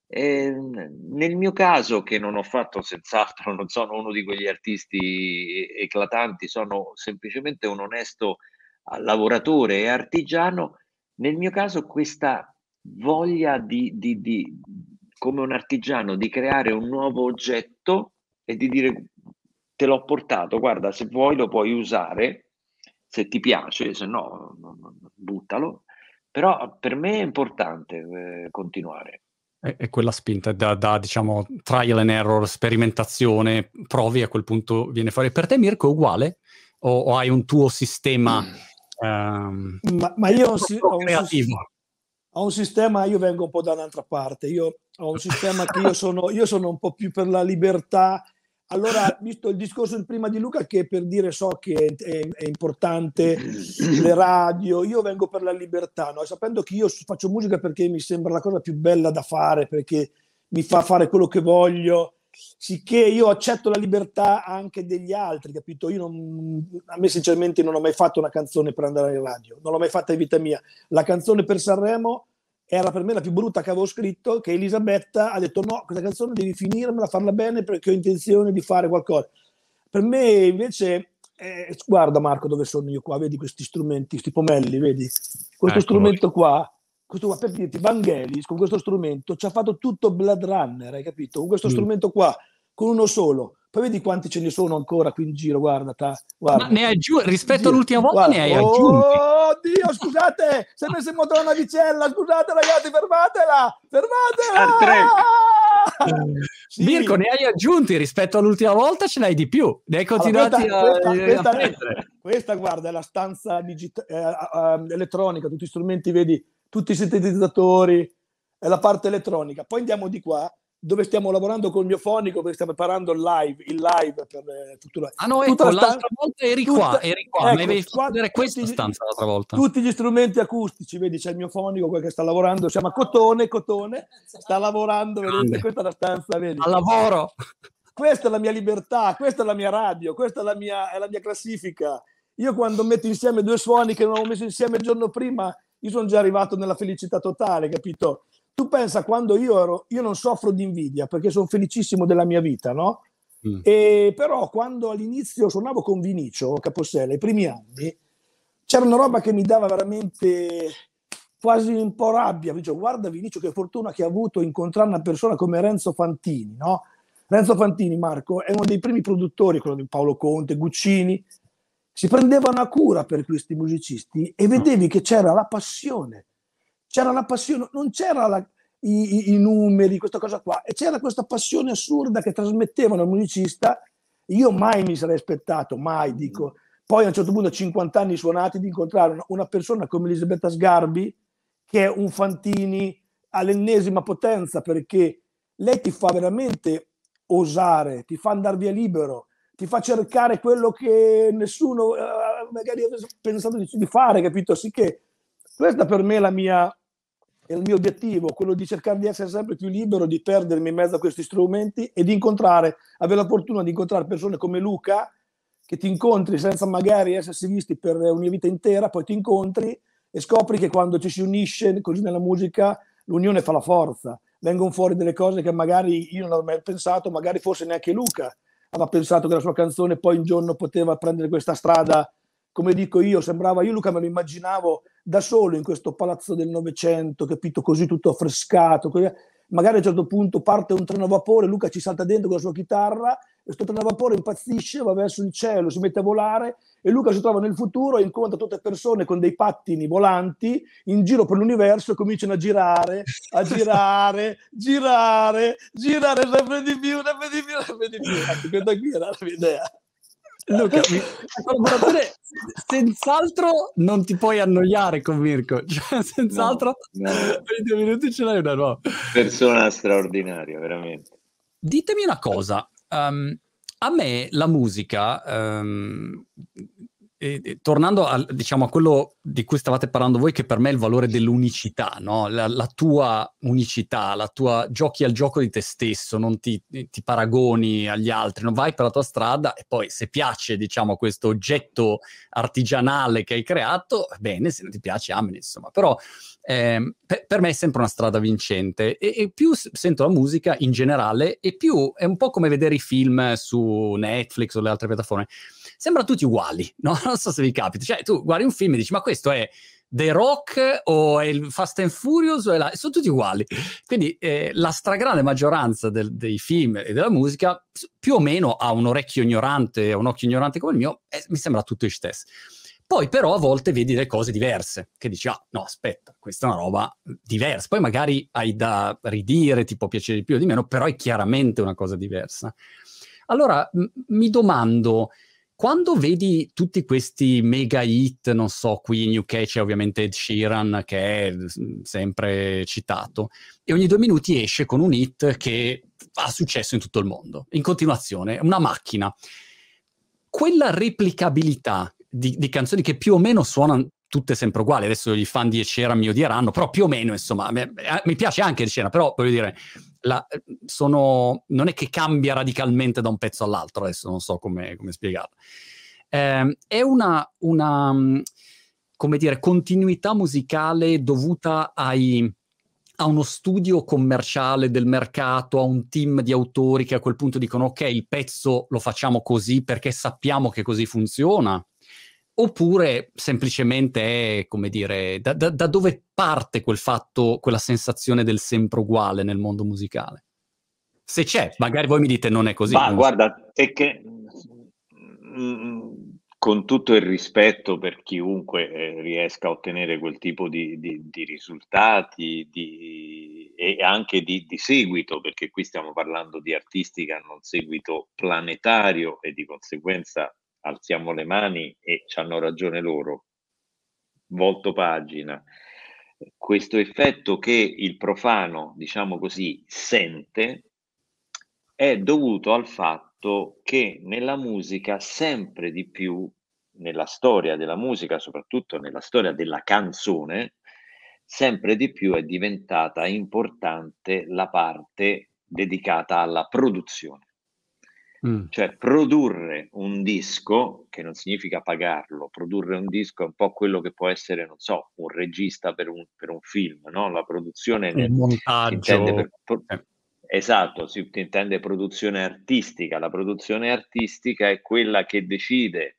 E nel mio caso, che non ho fatto senz'altro, non sono uno di quegli artisti eclatanti, sono semplicemente un onesto lavoratore e artigiano, nel mio caso questa voglia di, di, di, come un artigiano, di creare un nuovo oggetto e di dire te l'ho portato, guarda, se vuoi lo puoi usare, se ti piace, se no, buttalo. Però per me è importante eh, continuare. È, è, quella spinta da, da, diciamo, trial and error, sperimentazione, provi a quel punto viene fuori. Per te Mirko è uguale? O, o hai un tuo sistema... Mm Um, ma, ma, io ho un, ho, un sistema, ho un, sistema, io vengo un po' da un'altra parte, io ho un sistema che io sono, io sono un po' più per la libertà. Allora, visto il discorso di prima di Luca, che per dire so che è, è, è importante le radio, io vengo per la libertà, no? sapendo che io faccio musica perché mi sembra la cosa più bella da fare, perché mi fa fare quello che voglio sicché io accetto la libertà anche degli altri, capito? Io non, a me sinceramente non ho mai fatto una canzone per andare in radio, non l'ho mai fatta in vita mia. La canzone per Sanremo era per me la più brutta che avevo scritto, che Elisabetta ha detto no, questa canzone devi finirmela, farla bene perché ho intenzione di fare qualcosa. Per me invece, eh, guarda Marco dove sono io qua, vedi questi strumenti, questi pomelli, vedi? Questo ecco. strumento qua questo qua, per dirti, Vangelis con questo strumento ci ha fatto tutto Blood Runner, hai capito? Con questo mm. strumento qua, con uno solo. Poi vedi quanti ce ne sono ancora qui in giro, guarda. Ta, guarda. Ma ne hai aggiunto, rispetto all'ultima volta guarda. ne hai aggiunti. Oh Dio, scusate, se avessi moto una navicella, scusate ragazzi, fermatela, fermatela! sì. Mirko, ne hai aggiunti rispetto all'ultima volta, ce n'hai di più, ne hai continuati allora, questa, a, questa, a questa, questa, guarda, è la stanza digita- eh, uh, elettronica, tutti gli strumenti, vedi, tutti i sintetizzatori, è la parte elettronica. Poi andiamo di qua, dove stiamo lavorando con il mio fonico, perché stiamo preparando il live, il live per eh, tutto Ah no, ecco, l'altra stanza, volta eri tutta, qua, eri qua, ecco, mi avevi fatto vedere questa tutti, stanza l'altra volta. Tutti gli strumenti acustici, vedi, c'è il mio fonico che sta lavorando, si chiama Cotone, Cotone, sta lavorando, vedete, questa è la stanza, vedi. Al lavoro! Questa è la mia libertà, questa è la mia radio, questa è la mia, è la mia classifica. Io quando metto insieme due suoni che non avevo messo insieme il giorno prima, io sono già arrivato nella felicità totale, capito? Tu pensa quando io ero, io non soffro di invidia perché sono felicissimo della mia vita, no? Mm. E però quando all'inizio suonavo con Vinicio Capossella, i primi anni, c'era una roba che mi dava veramente quasi un po' rabbia. Dicevo, guarda Vinicio, che fortuna che ha avuto incontrare una persona come Renzo Fantini, no? Renzo Fantini, Marco, è uno dei primi produttori, quello di Paolo Conte, Guccini, si prendevano a cura per questi musicisti e vedevi che c'era la passione, c'era la passione, non c'era la, i, i, numeri, questa cosa qua, e c'era questa passione assurda che trasmettevano al musicista. Io mai mi sarei aspettato, mai dico. Poi a un certo punto, a 50 anni suonati, di incontrare una persona come Elisabetta Sgarbi, che è un Fantini all'ennesima potenza, perché lei ti fa veramente osare, ti fa andare via libero, ti fa cercare quello che nessuno uh, magari avesse pensato di, di, fare, capito? Sì che questa per me è, mia, è il mio obiettivo, quello di cercare di essere sempre più libero, di perdermi in mezzo a questi strumenti e di incontrare, avere la fortuna di incontrare persone come Luca, che ti incontri senza magari essersi visti per una vita intera, poi ti incontri e scopri che quando ci si unisce così nella musica, l'unione fa la forza. Vengono fuori delle cose che magari io non avevo mai pensato, magari forse neanche Luca aveva pensato che la sua canzone poi un giorno poteva prendere questa strada come dico io, sembrava, io Luca me lo immaginavo da solo in questo palazzo del Novecento, capito, così tutto affrescato, così, magari a un certo punto parte un treno a vapore, Luca ci salta dentro con la sua chitarra, e questo treno a vapore impazzisce, va verso il cielo, si mette a volare e Luca si trova nel futuro e incontra tutte persone con dei pattini volanti in giro per l'universo e cominciano a girare, a girare, girare, girare sempre di più, sempre di più, sempre di più. Ecco, questa qui era la mia idea. Luca, mi... collaboratore, senz'altro non ti puoi annoiare con Mirko, cioè, senz'altro no, no. 20 minuti ce l'hai una nuova. Persona straordinaria, veramente. Ditemi una cosa, um, a me la musica, um, e, e, tornando a, diciamo, a quello di cui stavate parlando voi, che per me è il valore dell'unicità, no? la, la, tua unicità, la tua giochi al gioco di te stesso, non ti, ti, paragoni agli altri, non vai per la tua strada e poi se piace, diciamo, questo oggetto artigianale che hai creato, bene, se non ti piace, amen, insomma. Però eh, per, per, me è sempre una strada vincente e, e, più sento la musica in generale e più è un po' come vedere i film su Netflix o le altre piattaforme sembrano tutti uguali, no? Non so se vi capita. Cioè, tu guardi un film e dici, ma questo è The Rock o è il Fast and Furious la... sono tutti uguali. Quindi eh, la stragrande maggioranza del, dei film e della musica, più o meno a un orecchio ignorante, un occhio ignorante come il mio, eh, mi sembra tutto il stesso. Poi però a volte vedi delle cose diverse, che dici, ah no, aspetta, questa è una roba diversa. Poi magari hai da ridire, ti può piacere di più o di meno, però è chiaramente una cosa diversa. Allora m- mi domando, quando vedi tutti questi mega hit, non so, qui in UK c'è ovviamente Ed Sheeran che è mm, sempre citato, e ogni due minuti esce con un hit che ha successo in tutto il mondo, in continuazione, una macchina. Quella replicabilità di, di canzoni che più o meno suonano tutte sempre uguali. Adesso i fan di Ecera mi odieranno, però più o meno, insomma, me, eh, mi piace anche Ecera, però voglio dire, la, sono, non è che cambia radicalmente da un pezzo all'altro, adesso non so come, come spiegarlo. Eh, è una, una, come dire, continuità musicale dovuta ai, a uno studio commerciale del mercato, a un team di autori che a quel punto dicono ok, il pezzo lo facciamo così perché sappiamo che così funziona oppure semplicemente è, come dire, da, da, da, dove parte quel fatto, quella sensazione del sempre uguale nel mondo musicale? Se c'è, magari voi mi dite non è così. Ma guarda, è che mm, con tutto il rispetto per chiunque eh, riesca a ottenere quel tipo di, di, di risultati di, e anche di, di, seguito, perché qui stiamo parlando di artisti che hanno un seguito planetario e di conseguenza alziamo le mani e ci hanno ragione loro. Volto pagina. Questo effetto che il profano, diciamo così, sente è dovuto al fatto che nella musica sempre di più, nella storia della musica, soprattutto nella storia della canzone, sempre di più è diventata importante la parte dedicata alla produzione. Mm. Cioè produrre un disco, che non significa pagarlo, produrre un disco è un po' quello che può essere, non so, un regista per un, per un film, no? La produzione... Il montaggio. Per, per, eh. Esatto, si intende produzione artistica. La produzione artistica è quella che decide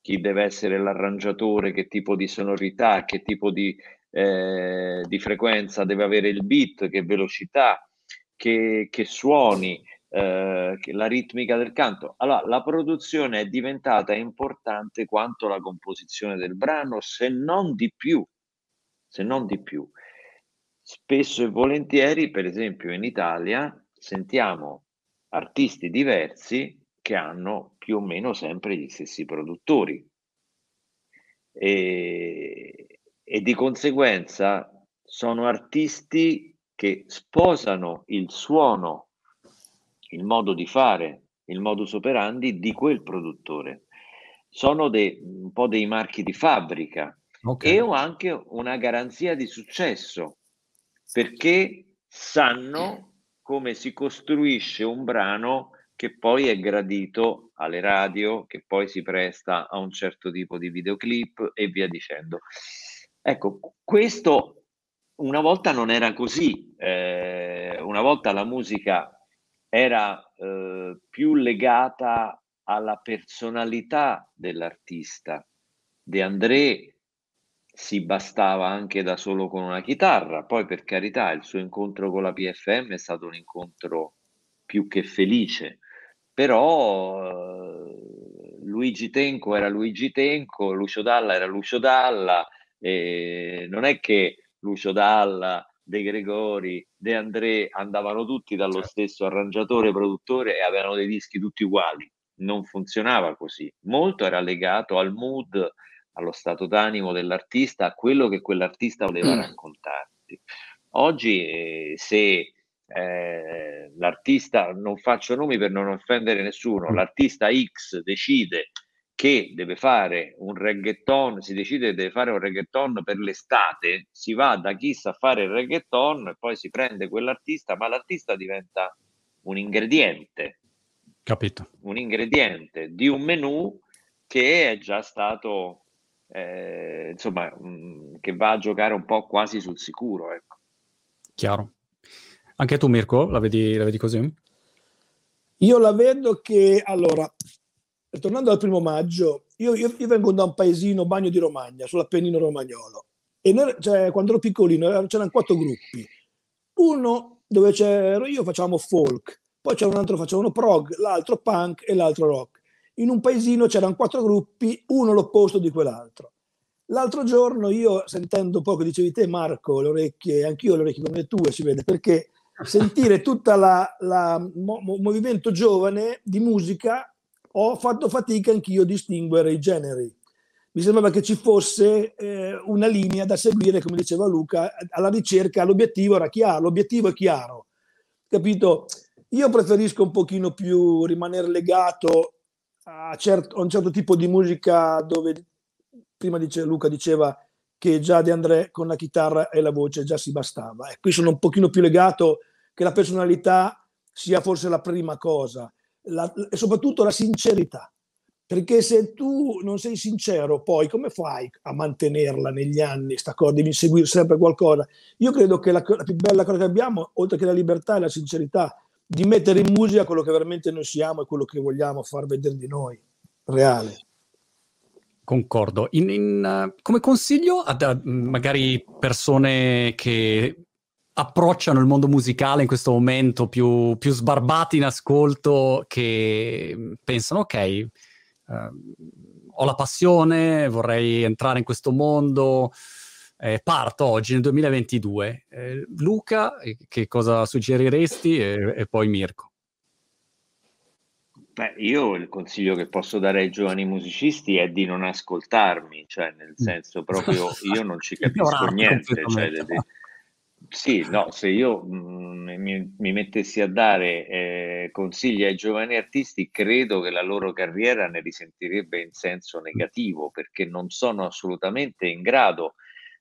chi deve essere l'arrangiatore, che tipo di sonorità, che tipo di, eh, di frequenza deve avere il beat, che velocità, che, che suoni, eh, la ritmica del canto. Allora, la produzione è diventata importante quanto la composizione del brano, se non di più, se non di più. Spesso e volentieri, per esempio in Italia, sentiamo artisti diversi che hanno più o meno sempre gli stessi produttori. E, e di conseguenza sono artisti che sposano il suono il modo di fare, il modus operandi di quel produttore. Sono dei, un po' dei marchi di fabbrica okay. e ho anche una garanzia di successo perché sanno come si costruisce un brano che poi è gradito alle radio, che poi si presta a un certo tipo di videoclip e via dicendo. Ecco, questo una volta non era così, eh, una volta la musica era eh, più legata alla personalità dell'artista. De André si bastava anche da solo con una chitarra, poi per carità il suo incontro con la PFM è stato un incontro più che felice, però eh, Luigi Tenco era Luigi Tenco, Lucio Dalla era Lucio Dalla, e non è che Lucio Dalla, De Gregori, De André andavano tutti dallo certo. stesso arrangiatore, produttore e avevano dei dischi tutti uguali. Non funzionava così. Molto era legato al mood, allo stato d'animo dell'artista, a quello che quell'artista voleva mm. raccontarti. Oggi, eh, se eh, l'artista, non faccio nomi per non offendere nessuno, mm. l'artista X decide che deve fare un reggaeton, si decide che deve fare un reggaeton per l'estate, si va da chi sa fare il reggaeton e poi si prende quell'artista, ma l'artista diventa un ingrediente. Capito. Un ingrediente di un menù che è già stato, eh, insomma, mh, che va a giocare un po' quasi sul sicuro. Ecco. Chiaro. Anche tu, Mirko, la vedi, la vedi così? Io la vedo che, allora, tornando al primo maggio, io, io, io, vengo da un paesino, Bagno di Romagna, sull'Appennino romagnolo. E noi, cioè, quando ero piccolino c'erano quattro gruppi. Uno dove c'ero io facevamo folk, poi c'era un altro facevano prog, l'altro punk e l'altro rock. In un paesino c'erano quattro gruppi, uno l'opposto di quell'altro. L'altro giorno io, sentendo un po' che dicevi te Marco, le orecchie, anch'io le orecchie come le tue, si vede, perché sentire tutto il mo, movimento giovane di musica ho fatto fatica anch'io a distinguere i generi. Mi sembrava che ci fosse eh, una linea da seguire, come diceva Luca, alla ricerca, l'obiettivo era chiaro, l'obiettivo è chiaro. Capito? Io preferisco un pochino più rimanere legato a, certo, a un certo tipo di musica dove prima dice, Luca diceva che già De André con la chitarra e la voce già si bastava. E qui sono un pochino più legato che la personalità sia forse la prima cosa la, e soprattutto la sincerità. Perché se tu non sei sincero, poi come fai a mantenerla negli anni? Sta cosa, devi seguire sempre qualcosa. Io credo che la, la più bella cosa che abbiamo, oltre che la libertà, è la sincerità di mettere in musica quello che veramente noi siamo e quello che vogliamo far vedere di noi, reale. Concordo. In, in, uh, come consiglio a, a magari persone che approcciano il mondo musicale in questo momento più, più sbarbati in ascolto, che pensano, ok, eh, ho la passione, vorrei entrare in questo mondo, eh, parto oggi nel 2022. Eh, Luca, che cosa suggeriresti? E, e poi Mirko. Beh, io il consiglio che posso dare ai giovani musicisti è di non ascoltarmi, cioè nel mm. senso proprio io non ci capisco niente. Cioè, sì, no, se io mh, mm, mi, mi, mettessi a dare eh, consigli ai giovani artisti, credo che la loro carriera ne risentirebbe in senso negativo perché non sono assolutamente in grado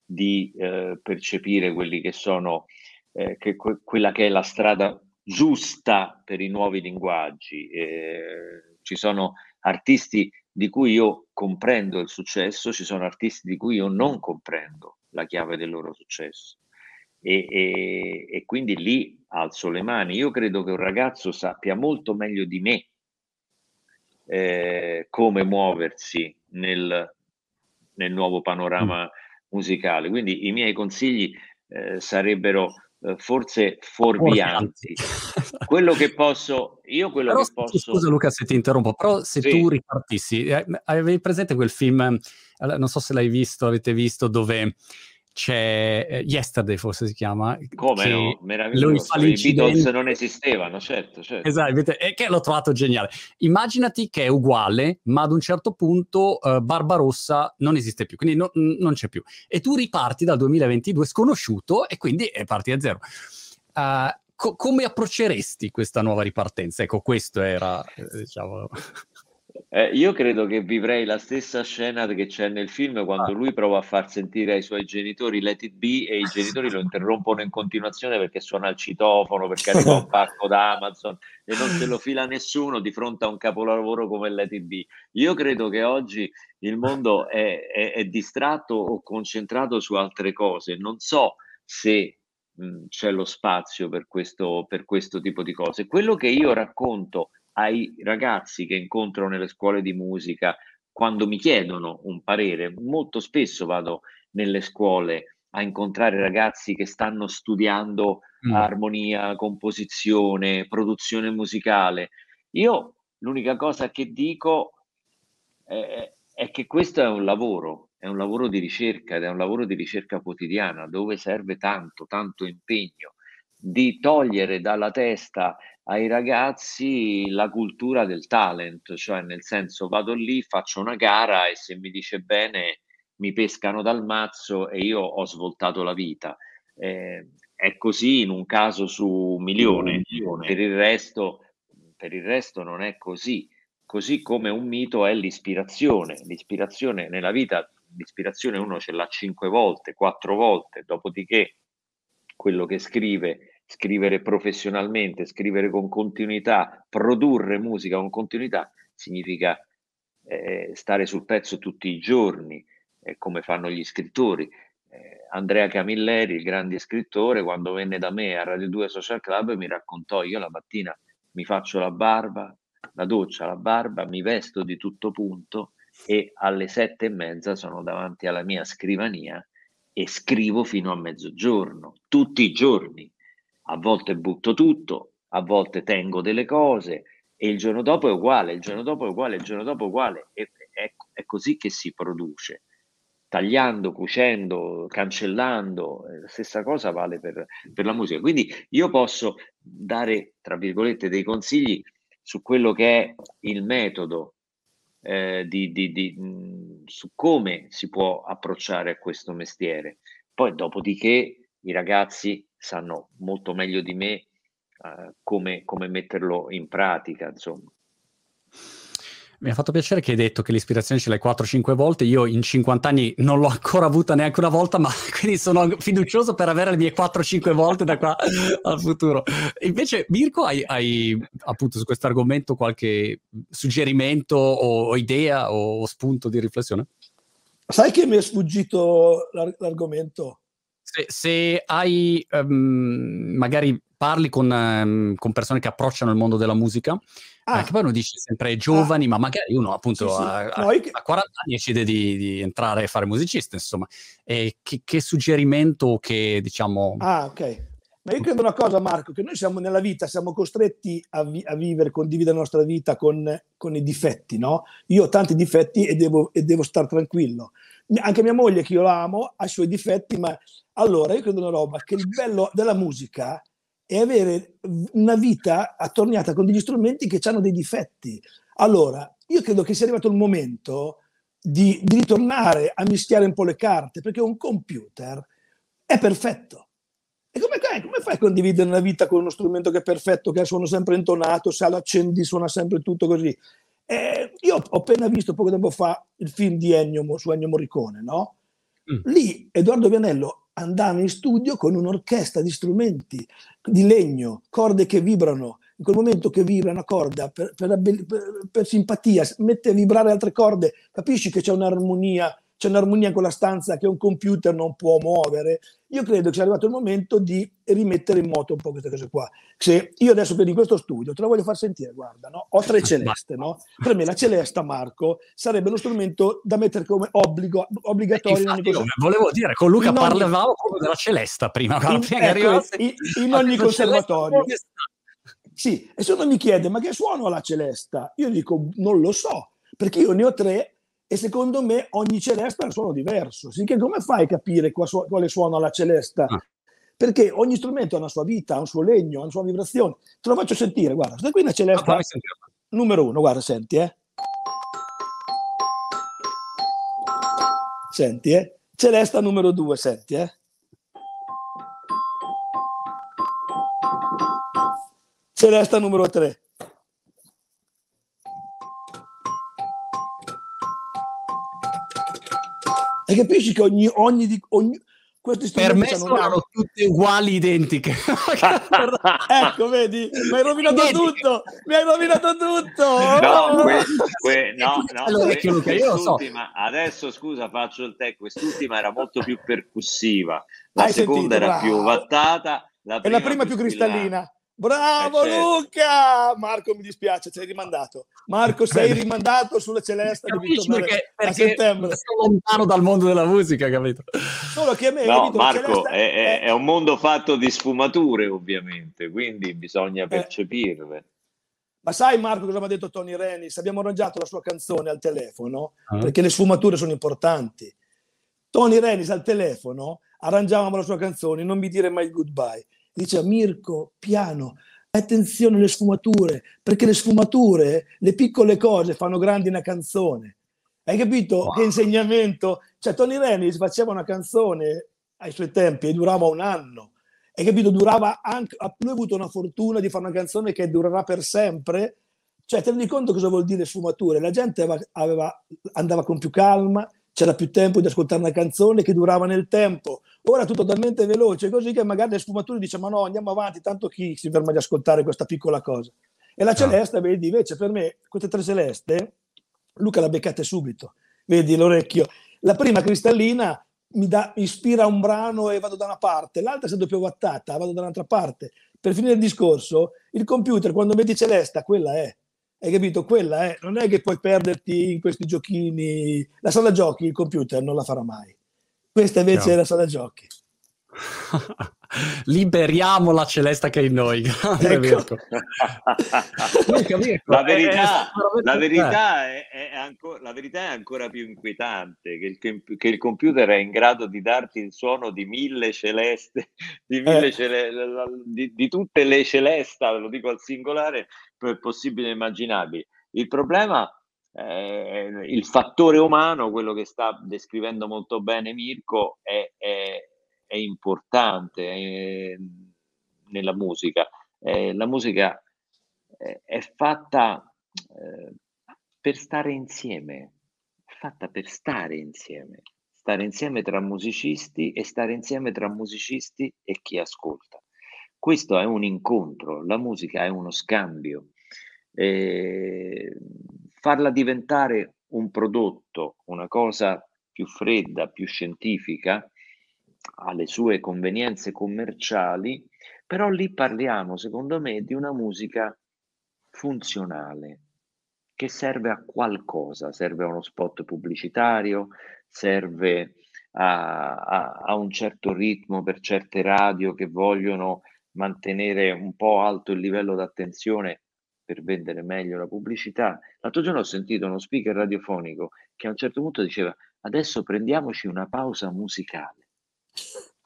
di eh, percepire quelli che sono eh, che, que- quella che è la strada giusta per i nuovi linguaggi. Eh, ci sono artisti di cui io comprendo il successo, ci sono artisti di cui io non comprendo la chiave del loro successo. E, e, e quindi lì alzo le mani. Io credo che un ragazzo sappia molto meglio di me eh, come muoversi nel, nel nuovo panorama musicale. Quindi i miei consigli eh, sarebbero eh, forse fuorvianti. quello che posso, io quello però, che posso... Scusa Luca se ti interrompo, però se sì. tu ripartissi, eh, avevi presente quel film, eh, non so se l'hai visto, avete visto, dove c'è eh, Yesterday forse si chiama come no, meraviglioso. i Beatles non esistevano certo, certo. esatto e che l'ho trovato geniale. Immaginati che è uguale ma ad un certo punto uh, Barbarossa non esiste più quindi no, non c'è più. E tu riparti dal 2022 sconosciuto e quindi parti da zero. Uh, co- come approcceresti questa nuova ripartenza? Ecco questo era eh, diciamo eh, io credo che vivrei la stessa scena che c'è nel film quando lui prova a far sentire ai suoi genitori Let It Be e i genitori lo interrompono in continuazione perché suona il citofono, perché arriva un pacco da Amazon e non se lo fila nessuno di fronte a un capolavoro come Let It Be. Io credo che oggi il mondo è, è, è distratto o concentrato su altre cose. Non so se mh, c'è lo spazio per questo, per questo tipo di cose. Quello che io racconto ai ragazzi che incontro nelle scuole di musica, quando mi chiedono un parere. Molto spesso vado nelle scuole a incontrare ragazzi che stanno studiando mm. armonia, composizione, produzione musicale. Io l'unica cosa che dico è, è che questo è un lavoro, è un lavoro di ricerca ed è un lavoro di ricerca quotidiana dove serve tanto, tanto impegno di togliere dalla testa ai ragazzi la cultura del talent, cioè nel senso vado lì, faccio una gara e se mi dice bene mi pescano dal mazzo e io ho svoltato la vita. Eh, è così in un caso su un milione, milione. Per, il resto, per il resto non è così. Così come un mito è l'ispirazione. L'ispirazione nella vita, l'ispirazione uno ce l'ha cinque volte, quattro volte, dopodiché quello che scrive, scrivere professionalmente, scrivere con continuità, produrre musica con continuità, significa eh, stare sul pezzo tutti i giorni, eh, come fanno gli scrittori. Eh, Andrea Camilleri, il grande scrittore, quando venne da me a Radio 2 Social Club, mi raccontò, io la mattina mi faccio la barba, la doccia, la barba, mi vesto di tutto punto e alle sette e mezza sono davanti alla mia scrivania e scrivo fino a mezzogiorno, tutti i giorni. A volte butto tutto, a volte tengo delle cose e il giorno dopo è uguale, il giorno dopo è uguale, il giorno dopo è uguale. E, è, è così che si produce tagliando, cucendo, cancellando, eh, la stessa cosa vale per, per, la musica. Quindi io posso dare, tra virgolette, dei consigli su quello che è il metodo, eh, di, di, di, su come si può approcciare a questo mestiere. Poi dopodiché i ragazzi sanno molto meglio di me eh, come, come metterlo in pratica, insomma. Mi ha fatto piacere che hai detto che l'ispirazione ce l'hai 4-5 volte. Io in 50 anni non l'ho ancora avuta neanche una volta, ma quindi sono fiducioso per avere le mie 4-5 volte da qua al futuro. Invece, Mirko, hai, hai appunto su questo argomento qualche suggerimento o, o idea o, o, spunto di riflessione? Sai che mi è sfuggito l'ar- l'argomento? Se, se hai um, magari parli con, um, con persone che approcciano il mondo della musica Ah. Che poi uno dice sempre giovani, ah. ma magari uno appunto sì, sì. A, a, a, 40 anni decide di, di, entrare e fare musicista, insomma. E che, che suggerimento che diciamo... Ah, ok. Ma io credo una cosa, Marco, che noi siamo nella vita, siamo costretti a, vi- a vivere, condividere la nostra vita con, con, i difetti, no? Io ho tanti difetti e devo, e devo stare tranquillo. Anche mia moglie, che io la amo, ha i suoi difetti, ma allora io credo una roba, che il bello della musica e avere una vita attorniata con degli strumenti che hanno dei difetti. Allora, io credo che sia arrivato il momento di, di ritornare a mischiare un po' le carte, perché un computer è perfetto. E come, come, fai a condividere una vita con uno strumento che è perfetto, che suona sempre intonato, se lo accendi suona sempre tutto così? Eh, io ho appena visto poco tempo fa il film di Ennio su Ennio Morricone, no? Mm. Lì Edoardo Vianello andava in studio con un'orchestra di strumenti di legno, corde che vibrano. In quel momento che vibra una corda per, per, per, per simpatia, mette a vibrare altre corde, capisci che c'è un'armonia c'è un'armonia in quella stanza che un computer non può muovere. Io credo che sia arrivato il momento di rimettere in moto un po' queste cose qua. Se io adesso vedo in questo studio, te la voglio far sentire, guarda, no? ho tre celeste, no? Per me la celesta, Marco, sarebbe uno strumento da mettere come obbligo, obbligatorio. in ogni cosa. Volevo dire, con Luca in parlavamo ogni... della celesta prima. In, ecco, in, in ogni conservatorio. Sì, e se uno mi chiede, ma che suono ha la celesta? Io dico, non lo so, perché io ne ho tre e secondo me ogni celesta ha un suono diverso. Sicché come fai a capire quale suono ha la celesta? Ah. Perché ogni strumento ha una sua vita, ha un suo legno, ha una sua vibrazione. Te lo faccio sentire, guarda, questa qui una celesta ah, numero uno, guarda, senti, eh. Senti, eh. Celesta numero due, senti, eh. Celesta numero tre. E capisci che ogni, ogni, ogni questi per me sono hanno... tutte uguali, identiche. ecco, vedi, mi hai rovinato identiche. tutto, mi hai rovinato tutto. No, que, que, no, no allora, que, Luca, io so. adesso scusa, faccio il te, quest'ultima era molto più percussiva, la hai seconda sentito, era bravo. più vattata, la prima, e la prima più cristallina. Bravo eh, certo. Luca! Marco, mi dispiace, sei rimandato. Marco, sei rimandato sulla Celeste. Capisci perché, perché a settembre. sono lontano dal mondo della musica, capito? Solo che a me, no, capito, Marco, è, è, è, un mondo fatto di sfumature, ovviamente, quindi bisogna eh. percepirle. Ma sai Marco cosa mi ha detto Tony Renis? Abbiamo arrangiato la sua canzone al telefono, uh-huh. perché le sfumature sono importanti. Tony Renis al telefono, arrangiavamo la sua canzone, non mi dire mai goodbye dice Mirko, piano, attenzione alle sfumature, perché le sfumature, le piccole cose fanno grandi una canzone. Hai capito wow. che insegnamento? Cioè Tony Rennis faceva una canzone ai suoi tempi e durava un anno. Hai capito? Durava anche, lui ha avuto una fortuna di fare una canzone che durerà per sempre. Cioè, ti rendi conto cosa vuol dire sfumature? La gente aveva, aveva, andava con più calma, c'era più tempo di ascoltare una canzone che durava nel tempo. Ora tutto talmente veloce così che magari le sfumature dice ma no andiamo avanti, tanto chi si ferma di ascoltare questa piccola cosa. E la celeste, no. vedi, invece per me queste tre celeste, Luca l'ha beccate subito, vedi l'orecchio. La prima cristallina mi, da, ispira un brano e vado da una parte, l'altra se doppio wattata vado da un'altra parte. Per finire il discorso, il computer quando vedi celeste, quella è. Hai capito? Quella è, non è che puoi perderti in questi giochini. La sala giochi, il computer non la farà mai. Questa invece Ciao. è la sala giochi. Liberiamo la celesta che è in noi. Ecco. la verità, la, verità è, è ancora, la verità è ancora più inquietante che il, che il, computer è in grado di darti il suono di mille celeste, di, mille eh. cele, di, di tutte le celesta, lo dico al singolare, possibile e immaginabili. Il problema è il fattore umano, quello che sta descrivendo molto bene Mirko, è, è, è importante è, nella musica. la musica è, fatta eh, per stare insieme, è fatta per stare insieme, stare insieme tra musicisti e stare insieme tra musicisti e chi ascolta. Questo è un incontro, la musica è uno scambio eh, farla diventare un prodotto, una cosa più fredda, più scientifica, ha le sue convenienze commerciali, però lì parliamo, secondo me, di una musica funzionale che serve a qualcosa, serve a uno spot pubblicitario, serve a, a, a un certo ritmo per certe radio che vogliono mantenere un po' alto il livello d'attenzione per vendere meglio la pubblicità. L'altro giorno ho sentito uno speaker radiofonico che a un certo punto diceva adesso prendiamoci una pausa musicale.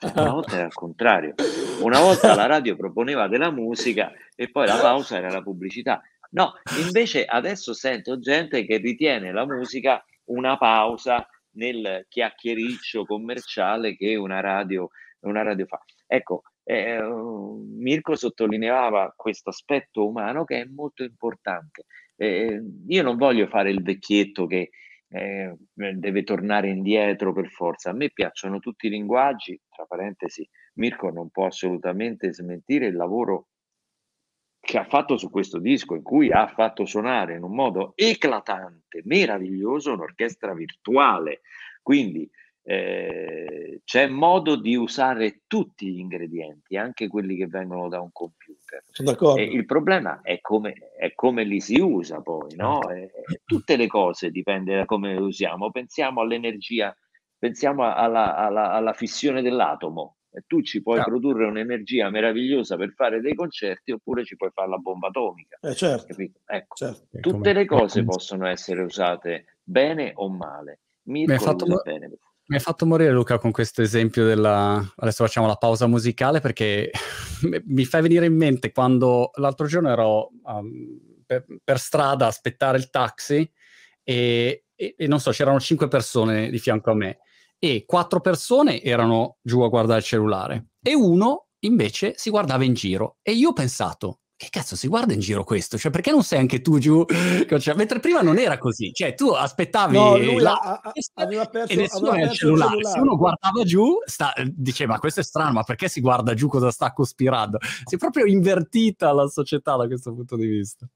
Una volta era al contrario, una volta la radio proponeva della musica e poi la pausa era la pubblicità. No, invece adesso sento gente che ritiene la musica una pausa nel chiacchiericcio commerciale che una radio, una radio fa. Ecco, eh, Mirko sottolineava questo aspetto umano che è molto importante. Eh, io non voglio fare il vecchietto che eh, deve tornare indietro per forza. A me piacciono tutti i linguaggi, tra parentesi, Mirko non può assolutamente smentire il lavoro che ha fatto su questo disco, in cui ha fatto suonare in un modo eclatante, meraviglioso, un'orchestra virtuale. Quindi eh, c'è modo di usare tutti gli ingredienti, anche quelli che vengono da un computer. E il problema è come, è come, li si usa poi, no? E, certo. tutte le cose dipende da come le usiamo. Pensiamo all'energia, pensiamo alla, alla, alla fissione dell'atomo. E tu ci puoi certo. produrre un'energia meravigliosa per fare dei concerti oppure ci puoi fare la bomba atomica. Eh certo. Ecco, certo. tutte le cose possono essere usate bene o male. Mirko Mi hai fatto, bene. Mi hai fatto morire Luca con questo esempio della... Adesso facciamo la pausa musicale perché mi fa venire in mente quando l'altro giorno ero um, per, per, strada a aspettare il taxi e, e, e, non so, c'erano cinque persone di fianco a me e quattro persone erano giù a guardare il cellulare e uno invece si guardava in giro e io ho pensato, che cazzo si guarda in giro questo? Cioè, perché non sei anche tu giù? Cioè, mentre prima non era così, cioè tu aspettavi no, la... ha, ha, aveva perso, e nessuno aveva il cellulare. cellulare. Se uno guardava giù, sta, diceva questo è strano, ma perché si guarda giù cosa sta cospirando? Si è proprio invertita la società da questo punto di vista.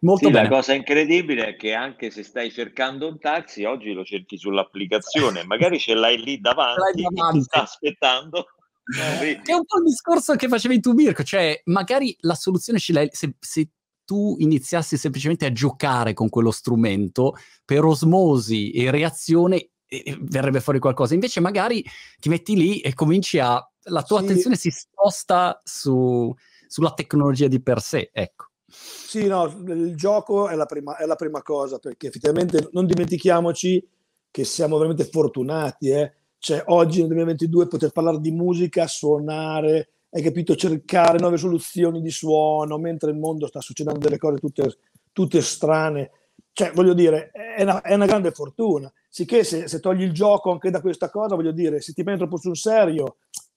Molto sì, bene. la cosa incredibile è che anche se stai cercando un taxi, oggi lo cerchi sull'applicazione, magari ce l'hai lì davanti, l'hai davanti. sta aspettando che è un po' il discorso che facevi tu, Mirko, cioè magari la soluzione ce l'hai se, se tu iniziassi semplicemente a giocare con quello strumento per osmosi e reazione e verrebbe fuori qualcosa. Invece magari ti metti lì e cominci a... la tua sì. attenzione si sposta su, sulla tecnologia di per sé, ecco. Sì, no, il gioco è la, prima, è la prima cosa, perché effettivamente non dimentichiamoci che siamo veramente fortunati, eh? Cioè oggi nel 2022 poter parlare di musica, suonare, hai capito, cercare nuove soluzioni di suono, mentre il mondo sta succedendo delle cose tutte, tutte strane. Cioè, voglio dire, è una, è una grande fortuna. Sicché se, se, togli il gioco anche da questa cosa, voglio dire, se ti prendi troppo sul serio,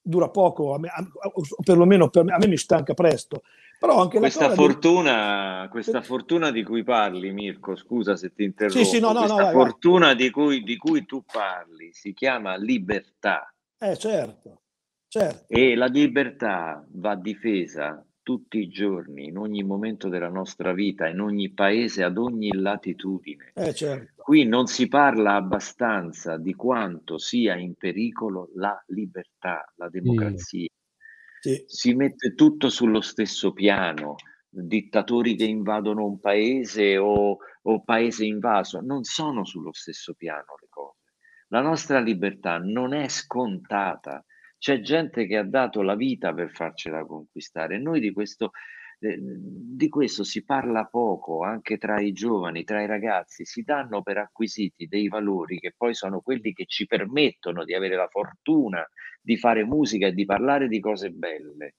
dura poco, a me, a, perlomeno per me, a me mi stanca presto. Però anche questa, fortuna, di... questa fortuna di cui parli, Mirko, scusa se ti interrompo, sì, sì, no, no, questa no, fortuna vai. Di, cui, di cui tu parli si chiama libertà. Eh, certo, certo. E la libertà va difesa tutti i giorni, in ogni momento della nostra vita, in ogni paese, ad ogni latitudine. Eh, certo. Qui non si parla abbastanza di quanto sia in pericolo la libertà, la democrazia. Sì. Si mette tutto sullo stesso piano, dittatori che invadono un paese o, o paese invaso, non sono sullo stesso piano le cose. La nostra libertà non è scontata c'è gente che ha dato la vita per farcela conquistare. Noi di questo, eh, di questo si parla poco anche tra i giovani, tra i ragazzi, si danno per acquisiti dei valori che poi sono quelli che ci permettono di avere la fortuna di fare musica e di parlare di cose belle.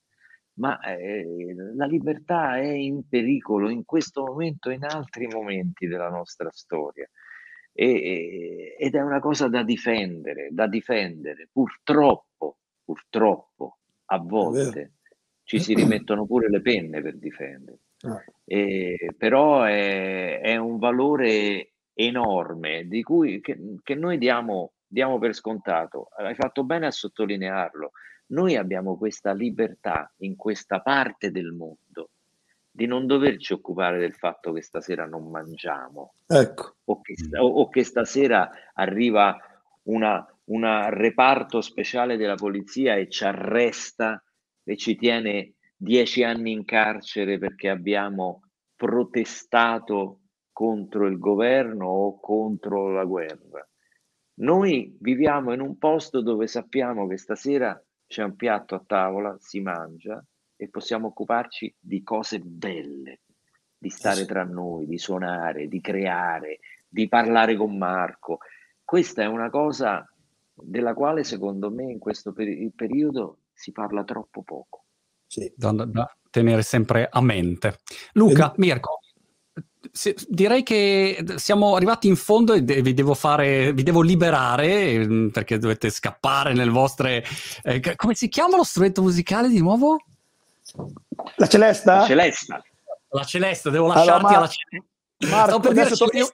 Ma eh, la libertà è in pericolo in questo momento e in altri momenti della nostra storia. E, ed è una cosa da difendere, da difendere. Purtroppo purtroppo a volte ci si rimettono pure le penne per difendere. Ah. E, però è, è, un valore enorme di cui, che, che noi diamo, diamo per scontato. Hai fatto bene a sottolinearlo. Noi abbiamo questa libertà in questa parte del mondo di non doverci occupare del fatto che stasera non mangiamo ecco. o, che, o, o che stasera arriva una, un reparto speciale della polizia e ci arresta e ci tiene dieci anni in carcere perché abbiamo protestato contro il governo o contro la guerra. Noi viviamo in un posto dove sappiamo che stasera c'è un piatto a tavola, si mangia e possiamo occuparci di cose belle, di stare tra noi, di suonare, di creare, di parlare con Marco. Questa è una cosa della quale secondo me in questo peri- periodo si parla troppo poco. Sì. Da, da, tenere sempre a mente. Luca, e... Mirko, se, direi che siamo arrivati in fondo e de- vi devo fare, vi devo liberare mm, perché dovete scappare nel vostre... Eh, come si chiama lo strumento musicale di nuovo? La celesta? La celesta. La celesta, devo lasciarti allora, ma... alla celesta. Marco, adesso io,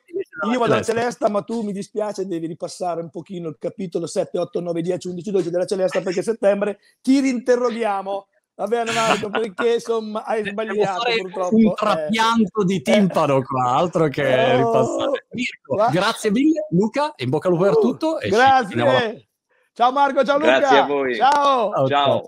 io vado a Celesta, ma tu mi dispiace, devi ripassare un pochino il capitolo 7, 8, 9, 10, 11, 12 della Celesta perché a settembre ti rinterroghiamo. Va bene Marco, perché insomma hai sbagliato purtroppo. Un trapianto eh. di timpano qua, altro che oh, ripassare. Mirko, grazie mille Luca, in bocca al lupo per uh, tutto. grazie. Ciao Marco, ciao Luca. Grazie a voi. Ciao. ciao. ciao.